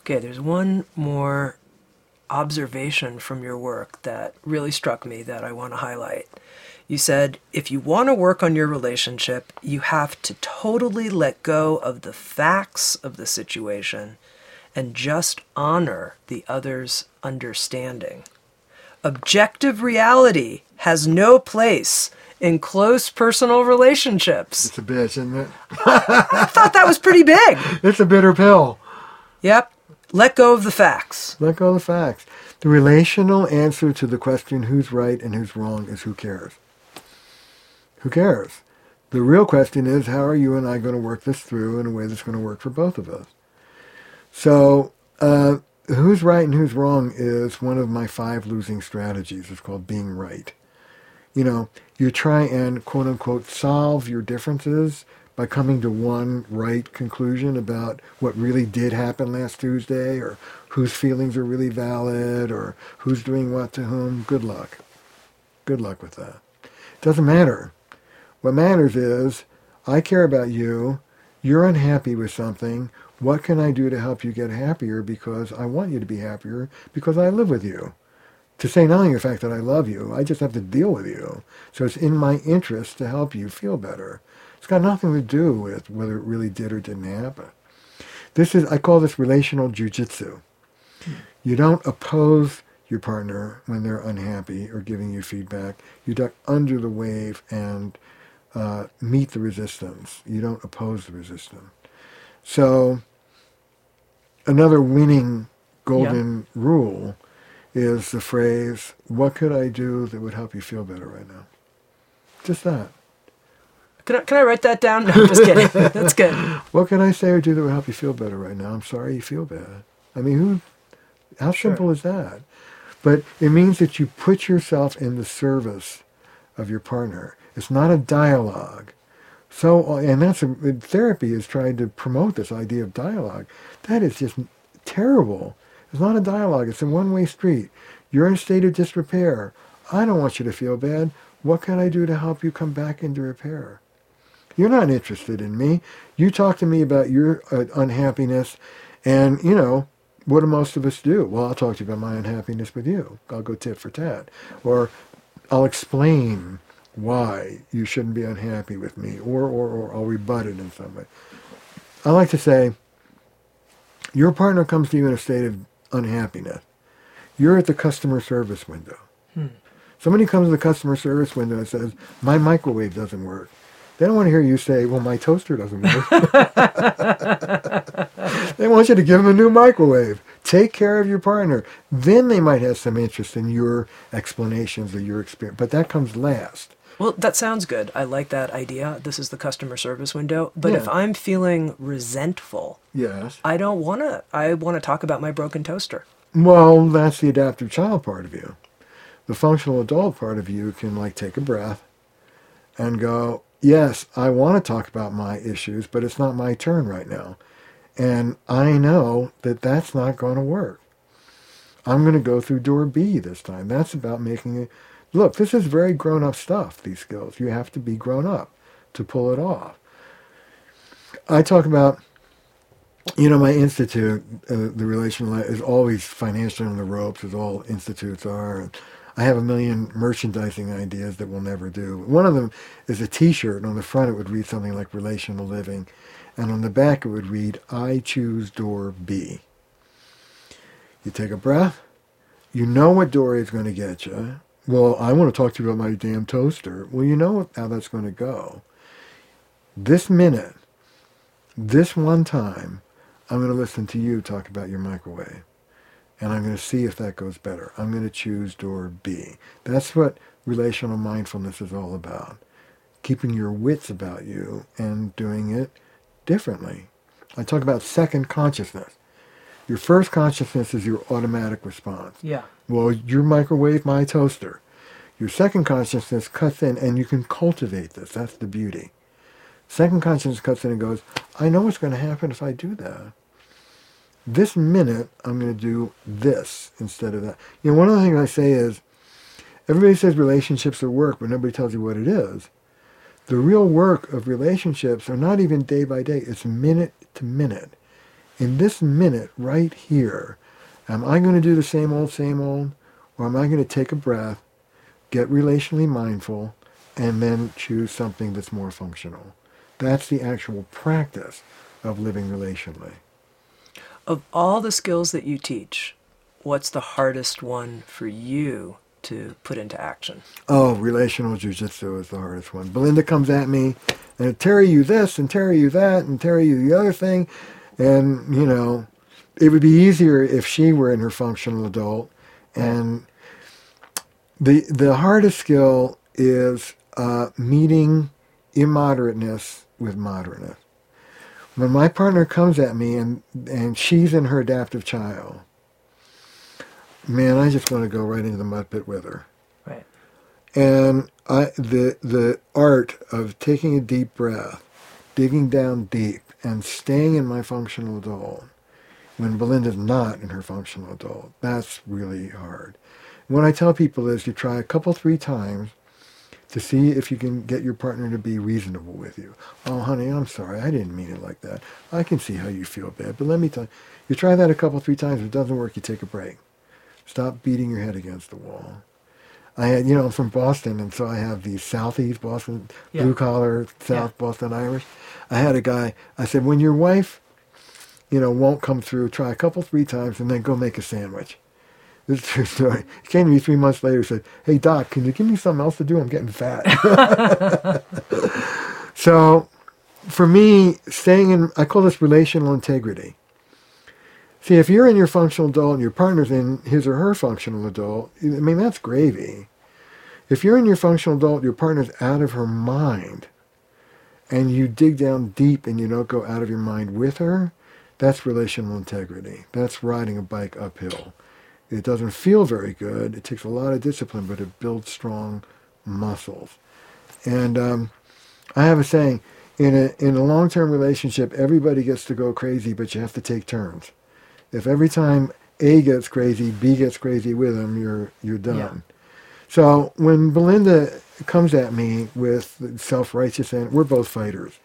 Okay, there's one more observation from your work that really struck me that I want to highlight. You said if you want to work on your relationship, you have to totally let go of the facts of the situation and just honor the other's understanding. Objective reality has no place in close personal relationships. It's a bitch, isn't it? I thought that was pretty big. It's a bitter pill. Yep. Let go of the facts. Let go of the facts. The relational answer to the question who's right and who's wrong is who cares. Who cares? The real question is how are you and I going to work this through in a way that's going to work for both of us? So, uh, who's right and who's wrong is one of my five losing strategies. It's called being right. You know, you try and quote unquote solve your differences by coming to one right conclusion about what really did happen last Tuesday or whose feelings are really valid or who's doing what to whom. Good luck. Good luck with that. It doesn't matter. What matters is I care about you. You're unhappy with something. What can I do to help you get happier because I want you to be happier because I live with you? To say nothing of the fact that I love you, I just have to deal with you. So it's in my interest to help you feel better. It's got nothing to do with whether it really did or didn't happen. This is, I call this relational jujitsu. You don't oppose your partner when they're unhappy or giving you feedback. You duck under the wave and uh, meet the resistance. You don't oppose the resistance. So another winning golden yeah. rule is the phrase, what could I do that would help you feel better right now? Just that. Can I, can I write that down? No, I'm just kidding. That's good. What can I say or do that would help you feel better right now? I'm sorry you feel bad. I mean, who? How sure. simple is that? But it means that you put yourself in the service of your partner. It's not a dialogue. So, uh, and that's a, therapy is trying to promote this idea of dialogue. That is just terrible. It's not a dialogue. It's a one-way street. You're in a state of disrepair. I don't want you to feel bad. What can I do to help you come back into repair? You're not interested in me. You talk to me about your uh, unhappiness, and, you know, what do most of us do? Well, I'll talk to you about my unhappiness with you. I'll go tit for tat. Or I'll explain why you shouldn't be unhappy with me, or, or, or I'll rebut it in some way. I like to say, your partner comes to you in a state of unhappiness. You're at the customer service window. Hmm. Somebody comes to the customer service window and says, my microwave doesn't work. They don't want to hear you say, well, my toaster doesn't work. they want you to give them a new microwave. Take care of your partner. Then they might have some interest in your explanations or your experience. But that comes last. Well, that sounds good. I like that idea. This is the customer service window. But yeah. if I'm feeling resentful, yes, I don't want to. I want to talk about my broken toaster. Well, that's the adaptive child part of you. The functional adult part of you can like take a breath and go, "Yes, I want to talk about my issues, but it's not my turn right now." And I know that that's not going to work. I'm going to go through door B this time. That's about making it Look, this is very grown up stuff, these skills. You have to be grown up to pull it off. I talk about, you know, my institute, uh, the relational is always financially on the ropes, as all institutes are. And I have a million merchandising ideas that we'll never do. One of them is a T-shirt, and on the front it would read something like "Relational Living," and on the back it would read "I choose door B." You take a breath. You know what door is going to get you. Well, I want to talk to you about my damn toaster. Well, you know how that's going to go. This minute, this one time, I'm going to listen to you talk about your microwave. And I'm going to see if that goes better. I'm going to choose door B. That's what relational mindfulness is all about. Keeping your wits about you and doing it differently. I talk about second consciousness. Your first consciousness is your automatic response. Yeah. Well, your microwave, my toaster. Your second consciousness cuts in, and you can cultivate this. That's the beauty. Second consciousness cuts in and goes, I know what's going to happen if I do that. This minute, I'm going to do this instead of that. You know, one of the things I say is, everybody says relationships are work, but nobody tells you what it is. The real work of relationships are not even day by day. It's minute to minute. In this minute, right here, Am I going to do the same old, same old? Or am I going to take a breath, get relationally mindful, and then choose something that's more functional? That's the actual practice of living relationally. Of all the skills that you teach, what's the hardest one for you to put into action? Oh, relational jujitsu is the hardest one. Belinda comes at me and Terry you this and Terry you that and Terry you the other thing. And, you know, it would be easier if she were in her functional adult. And the the hardest skill is uh, meeting immoderateness with moderateness. When my partner comes at me and, and she's in her adaptive child, man, I just want to go right into the mud pit with her. Right. And I, the the art of taking a deep breath, digging down deep, and staying in my functional adult when Belinda's not in her functional adult, that's really hard. what I tell people is you try a couple, three times to see if you can get your partner to be reasonable with you. Oh, honey, I'm sorry. I didn't mean it like that. I can see how you feel bad. But let me tell you, you try that a couple, three times. If it doesn't work, you take a break. Stop beating your head against the wall. I had, you know, I'm from Boston, and so I have the Southeast Boston, Yeah. blue collar, South Yeah. Boston Irish. I had a guy, I said, when your wife, you know, won't come through, try a couple, three times, and then go make a sandwich. A true story. He came to me three months later and said, Hey, Doc, can you give me something else to do? I'm getting fat. so for me, staying in, I call this relational integrity. See, if you're in your functional adult and your partner's in his or her functional adult, I mean, that's gravy. If you're in your functional adult, your partner's out of her mind, and you dig down deep and you don't go out of your mind with her, that's relational integrity. That's riding a bike uphill. It doesn't feel very good. It takes a lot of discipline, but it builds strong muscles. And um, I have a saying: in a in a long term relationship, everybody gets to go crazy, but you have to take turns. If every time A gets crazy, B gets crazy with him, you're you're done. Yeah. So when Belinda comes at me with self-righteous, and we're both fighters,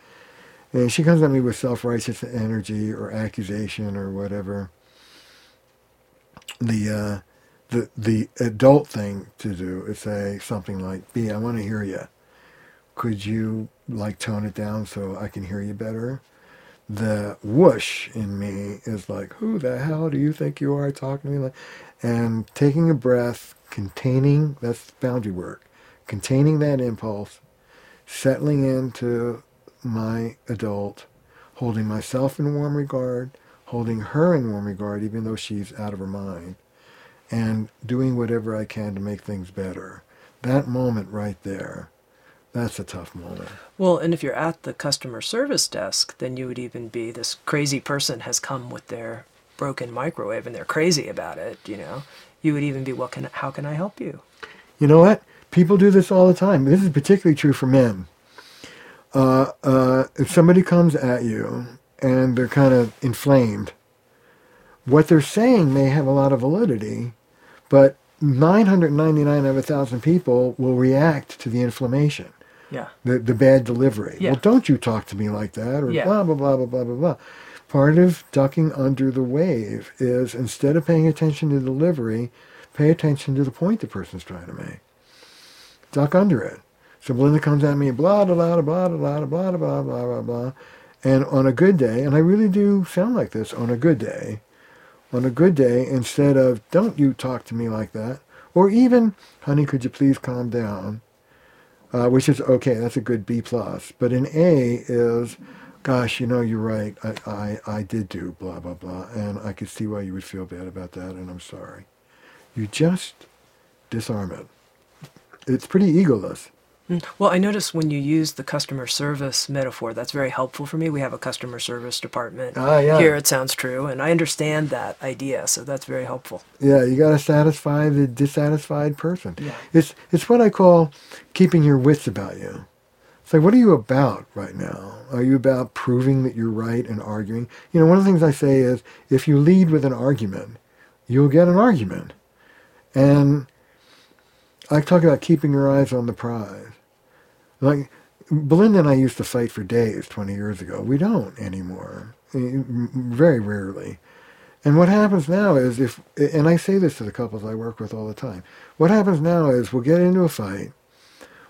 and she comes at me with self-righteous energy or accusation or whatever, the uh, the the adult thing to do is say something like, "B, I want to hear you. Could you like tone it down so I can hear you better?" The whoosh in me is like, "Who the hell do you think you are talking to me like?" And taking a breath, containing that's boundary work, containing that impulse, settling into my adult, holding myself in warm regard, holding her in warm regard, even though she's out of her mind, and doing whatever I can to make things better. That moment right there, that's a tough moment. Well, and if you're at the customer service desk, then you would even be this crazy person has come with their broken microwave and they're crazy about it, you know. You would even be, well, can how can I help you? You know what? People do this all the time. This is particularly true for men. Uh, uh, if somebody comes at you and they're kind of inflamed, what they're saying may have a lot of validity, but 999 out of a thousand people will react to the inflammation, Yeah. the, the bad delivery. Yeah. Well, don't you talk to me like that, or Yeah. blah, blah, blah, blah, blah, blah, blah. Part of ducking under the wave is instead of paying attention to delivery, pay attention to the point the person's trying to make. Duck under it. So Belinda comes at me, blah, blah, blah, blah, blah, blah, blah, blah, blah, blah, blah. And on a good day, and I really do sound like this on a good day, on a good day, instead of, don't you talk to me like that, or even, honey, could you please calm down, uh, which is, okay, that's a good B+. plus. But an A is, gosh, you know, you're right, I, I, I did do blah, blah, blah, and I could see why you would feel bad about that, and I'm sorry. You just disarm it. It's pretty egoless. Mm. Well, I notice when you use the customer service metaphor, that's very helpful for me. We have a customer service department Ah, yeah. here It Sounds True, and I understand that idea, so that's very helpful. Yeah, you got to satisfy the dissatisfied person. Yeah. It's it's what I call keeping your wits about you. It's like, what are you about right now? Are you about proving that you're right and arguing? You know, one of the things I say is, if you lead with an argument, you'll get an argument. And I talk about keeping your eyes on the prize. Like Belinda and I used to fight for days 20 years ago. We don't anymore. Eh, Very rarely. And what happens now is if, and I say this to the couples I work with all the time, what happens now is we'll get into a fight,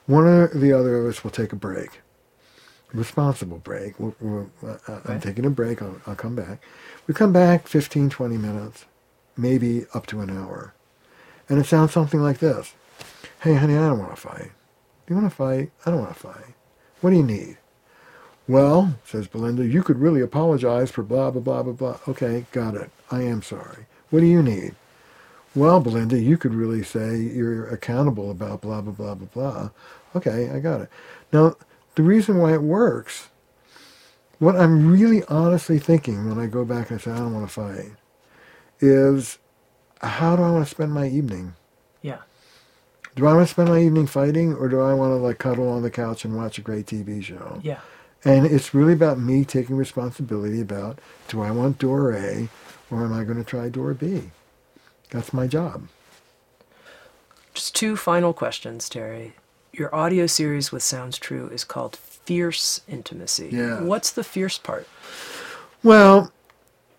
one or the other of us will take a break. responsible break. We're, we're, uh, I'm taking a break. I'll, I'll come back. We come back 15, 20 minutes, maybe up to an hour. And it sounds something like this. Hey, honey, I don't want to fight. You want to fight? I don't want to fight. What do you need? Well, says Belinda, you could really apologize for blah, blah, blah, blah, blah. Okay, got it. I am sorry. What do you need? Well, Belinda, you could really say you're accountable about blah, blah, blah, blah, blah. Okay, I got it. Now, the reason why it works, what I'm really honestly thinking when I go back and I say, I don't want to fight, is how do I want to spend my evening? Do I want to spend my evening fighting or do I want to like cuddle on the couch and watch a great TV show? Yeah. And it's really about me taking responsibility about do I want door A or am I going to try door B? That's my job. Just two final questions, Terry. Your audio series with Sounds True is called Fierce Intimacy. Yeah. What's the fierce part? Well,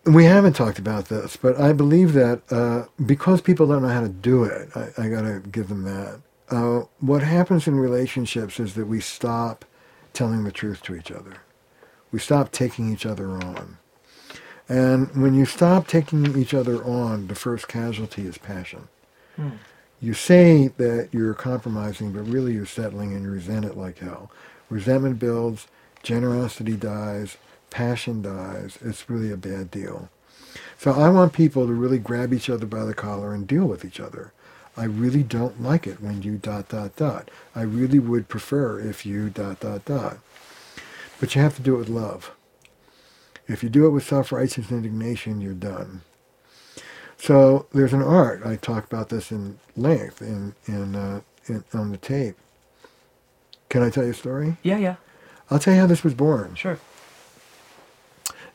we haven't talked about this, but I believe that uh, because people don't know how to do it, I, I got to give them that. Uh, what happens in relationships is that we stop telling the truth to each other. We stop taking each other on. And when you stop taking each other on, the first casualty is passion. You say that you're compromising, but really you're settling and you resent it like hell. Resentment builds, generosity dies, passion dies. It's really a bad deal. So I want people to really grab each other by the collar and deal with each other. I really don't like it when you dot dot dot. I really would prefer if you dot dot dot. But you have to do it with love. If you do it with self-righteous indignation, you're done. So there's an art. I talk about this in length in in, uh, in on the tape. Can I tell you a story? Yeah, yeah. I'll tell you how this was born. Sure.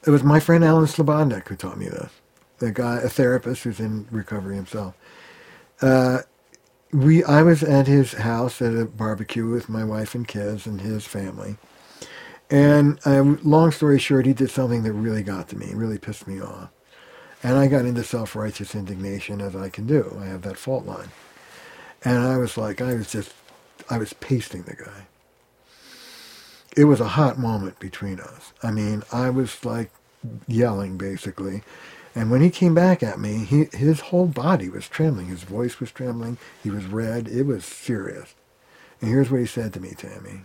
It was my friend Alan Slobodnik who taught me this. A guy, a therapist who's in recovery himself. Uh, we, I was at his house at a barbecue with my wife and kids and his family. And uh, long story short, he did something that really got to me, really pissed me off. And I got into self-righteous indignation as I can do. I have that fault line. And I was like, I was just, I was pasting the guy it was a hot moment between us. I mean, I was like yelling basically. And when he came back at me, he, his whole body was trembling. His voice was trembling. He was red. It was serious. And here's what he said to me, Tami.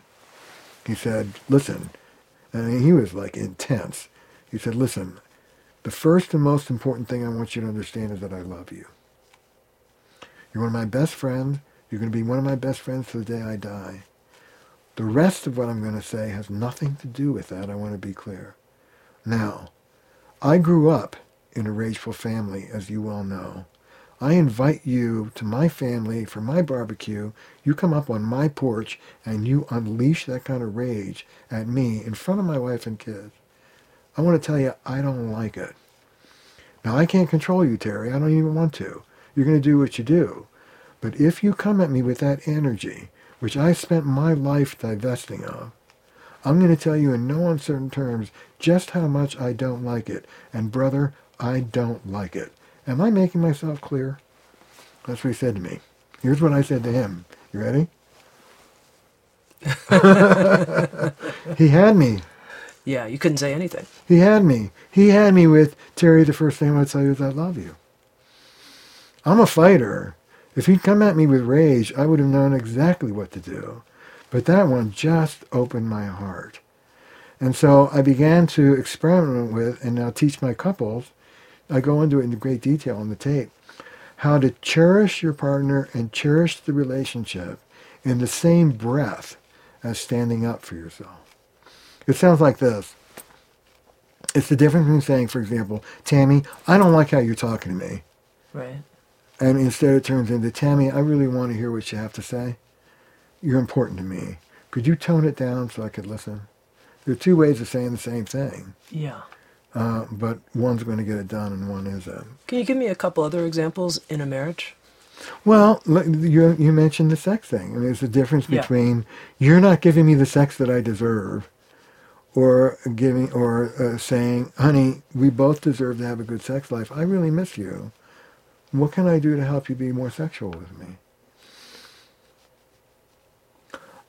He said, listen, and he was like intense. He said, listen, the first and most important thing I want you to understand is that I love you. You're one of my best friends. You're going to be one of my best friends to the day I die. The rest of what I'm going to say has nothing to do with that. I want to be clear. Now, I grew up in a rageful family, as you well know. I invite you to my family for my barbecue. You come up on my porch and you unleash that kind of rage at me in front of my wife and kids. I want to tell you, I don't like it. Now, I can't control you, Terry. I don't even want to. You're going to do what you do. But if you come at me with that energy, which I spent my life divesting of, I'm going to tell you in no uncertain terms just how much I don't like it. And brother, I don't like it. Am I making myself clear? That's what he said to me. Here's what I said to him. You ready? he had me. Yeah, you couldn't say anything. He had me. He had me with Terry. The first thing I would tell you is I love you. I'm a fighter. If he'd come at me with rage, I would have known exactly what to do. But that one just opened my heart. And so I began to experiment with and now teach my couples. I go into it in great detail on the tape. How to cherish your partner and cherish the relationship in the same breath as standing up for yourself. It sounds like this. It's the difference between saying, for example, Tami, I don't like how you're talking to me. Right. And instead it turns into, Tami, I really want to hear what you have to say. You're important to me. Could you tone it down so I could listen? There are two ways of saying the same thing, Yeah. uh, but one's going to get it done and one isn't. Can you give me a couple other examples in a marriage? Well, you, you mentioned the sex thing. I mean, there's a difference Yeah. between you're not giving me the sex that I deserve or giving or uh, saying, honey, we both deserve to have a good sex life. I really miss you. What can I do to help you be more sexual with me?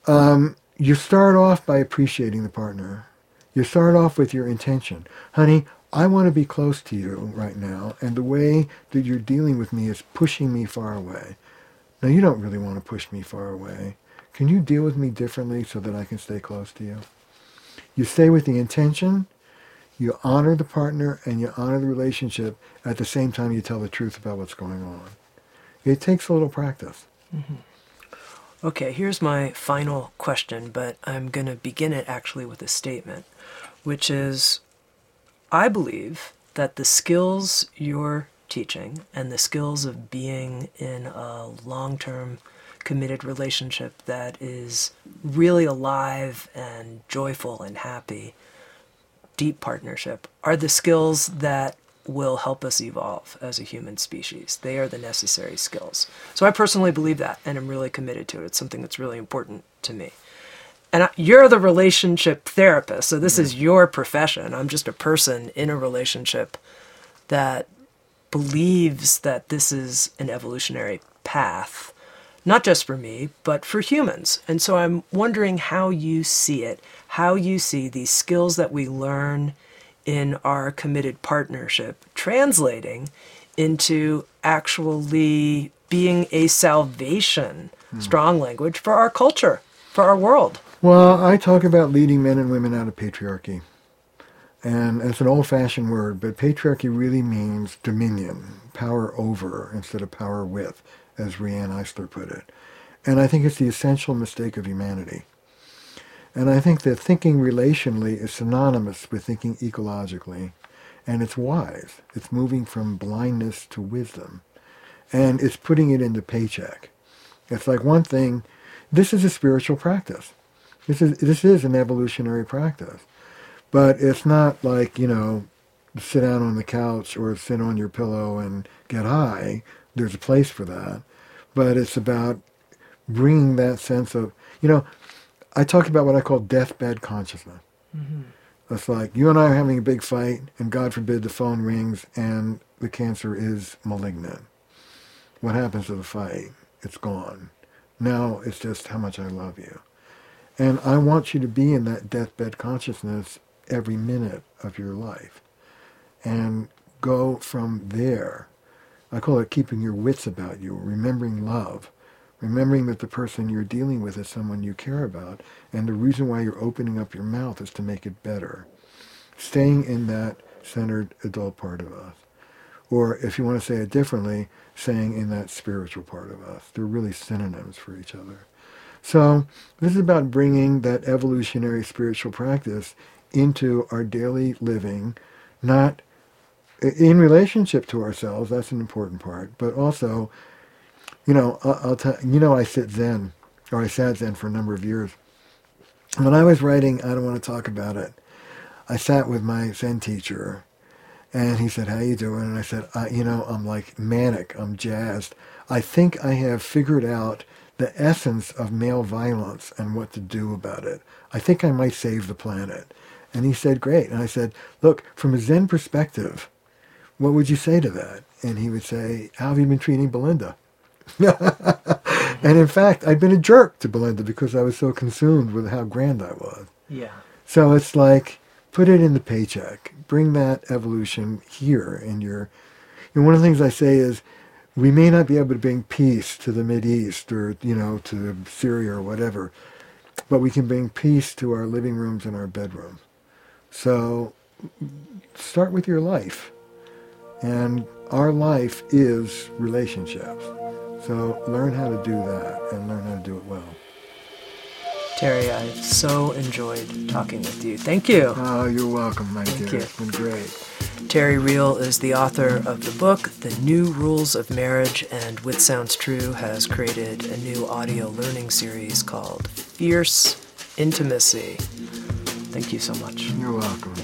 Um, you start off by appreciating the partner. You start off with your intention. Honey, I want to be close to you right now, and the way that you're dealing with me is pushing me far away. Now, you don't really want to push me far away. Can you deal with me differently so that I can stay close to you? You stay with the intention, you honor the partner, and you honor the relationship at the same time you tell the truth about what's going on. It takes a little practice. Mm-hmm. Okay, here's my final question, but I'm going to begin it actually with a statement, which is I believe that the skills you're teaching and the skills of being in a long term committed relationship that is really alive and joyful and happy, deep partnership, are the skills that will help us evolve as a human species. They are the necessary skills. So I personally believe that and I'm really committed to it. It's something that's really important to me. And you're the relationship therapist, so this is mm-hmm. your profession. I'm just a person in a relationship that believes that this is an evolutionary path, not just for me, but for humans. And so I'm wondering how you see it, how you see these skills that we learn in our committed partnership translating into actually being a salvation, hmm. strong language for our culture, for our world. Well, I talk about leading men and women out of patriarchy. And it's an old fashioned word, but patriarchy really means dominion, power over instead of power with, as Riane Eisler put it. And I think it's the essential mistake of humanity. And I think that thinking relationally is synonymous with thinking ecologically. And it's wise. It's moving from blindness to wisdom. And it's putting it into paycheck. It's like one thing, this is a spiritual practice. This is, this is an evolutionary practice. But it's not like, you know, sit down on the couch or sit on your pillow and get high. There's a place for that. But it's about bringing that sense of, you know, I talk about what I call deathbed consciousness. Mm-hmm. It's like you and I are having a big fight, and God forbid the phone rings and the cancer is malignant. What happens to the fight? It's gone. Now it's just how much I love you. And I want you to be in that deathbed consciousness every minute of your life and go from there. I call it keeping your wits about you, remembering love remembering that the person you're dealing with is someone you care about, and the reason why you're opening up your mouth is to make it better. Staying in that centered adult part of us. Or if you want to say it differently, saying in that spiritual part of us. They're really synonyms for each other. So this is about bringing that evolutionary spiritual practice into our daily living, not in relationship to ourselves, that's an important part, but also you know, I'll, tell you know, I sit Zen, or I sat Zen for a number of years. When I was writing, I don't want to talk about it. I sat with my Zen teacher, and he said, "How you doing?" And I said, I, "You know, I'm like manic. I'm jazzed. I think I have figured out the essence of male violence and what to do about it. I think I might save the planet." And he said, "Great." And I said, "Look, from a Zen perspective, what would you say to that?" And he would say, "How have you been treating Belinda?" and in fact, I'd been a jerk to Belinda because I was so consumed with how grand I was. Yeah. So it's like, put it in the paycheck. Bring that evolution here in your. And one of the things I say is, we may not be able to bring peace to the Mid East or you know to Syria or whatever, but we can bring peace to our living rooms and our bedrooms. So start with your life, and our life is relationships. So learn how to do that and learn how to do it well. Terry, I so enjoyed talking with you. Thank you. Oh, you're welcome, my Thank dear. You. It's been great. Terry Real is the author of the book, The New Rules of Marriage, and With Sounds True has created a new audio learning series called Fierce Intimacy. Thank you so much. You're welcome.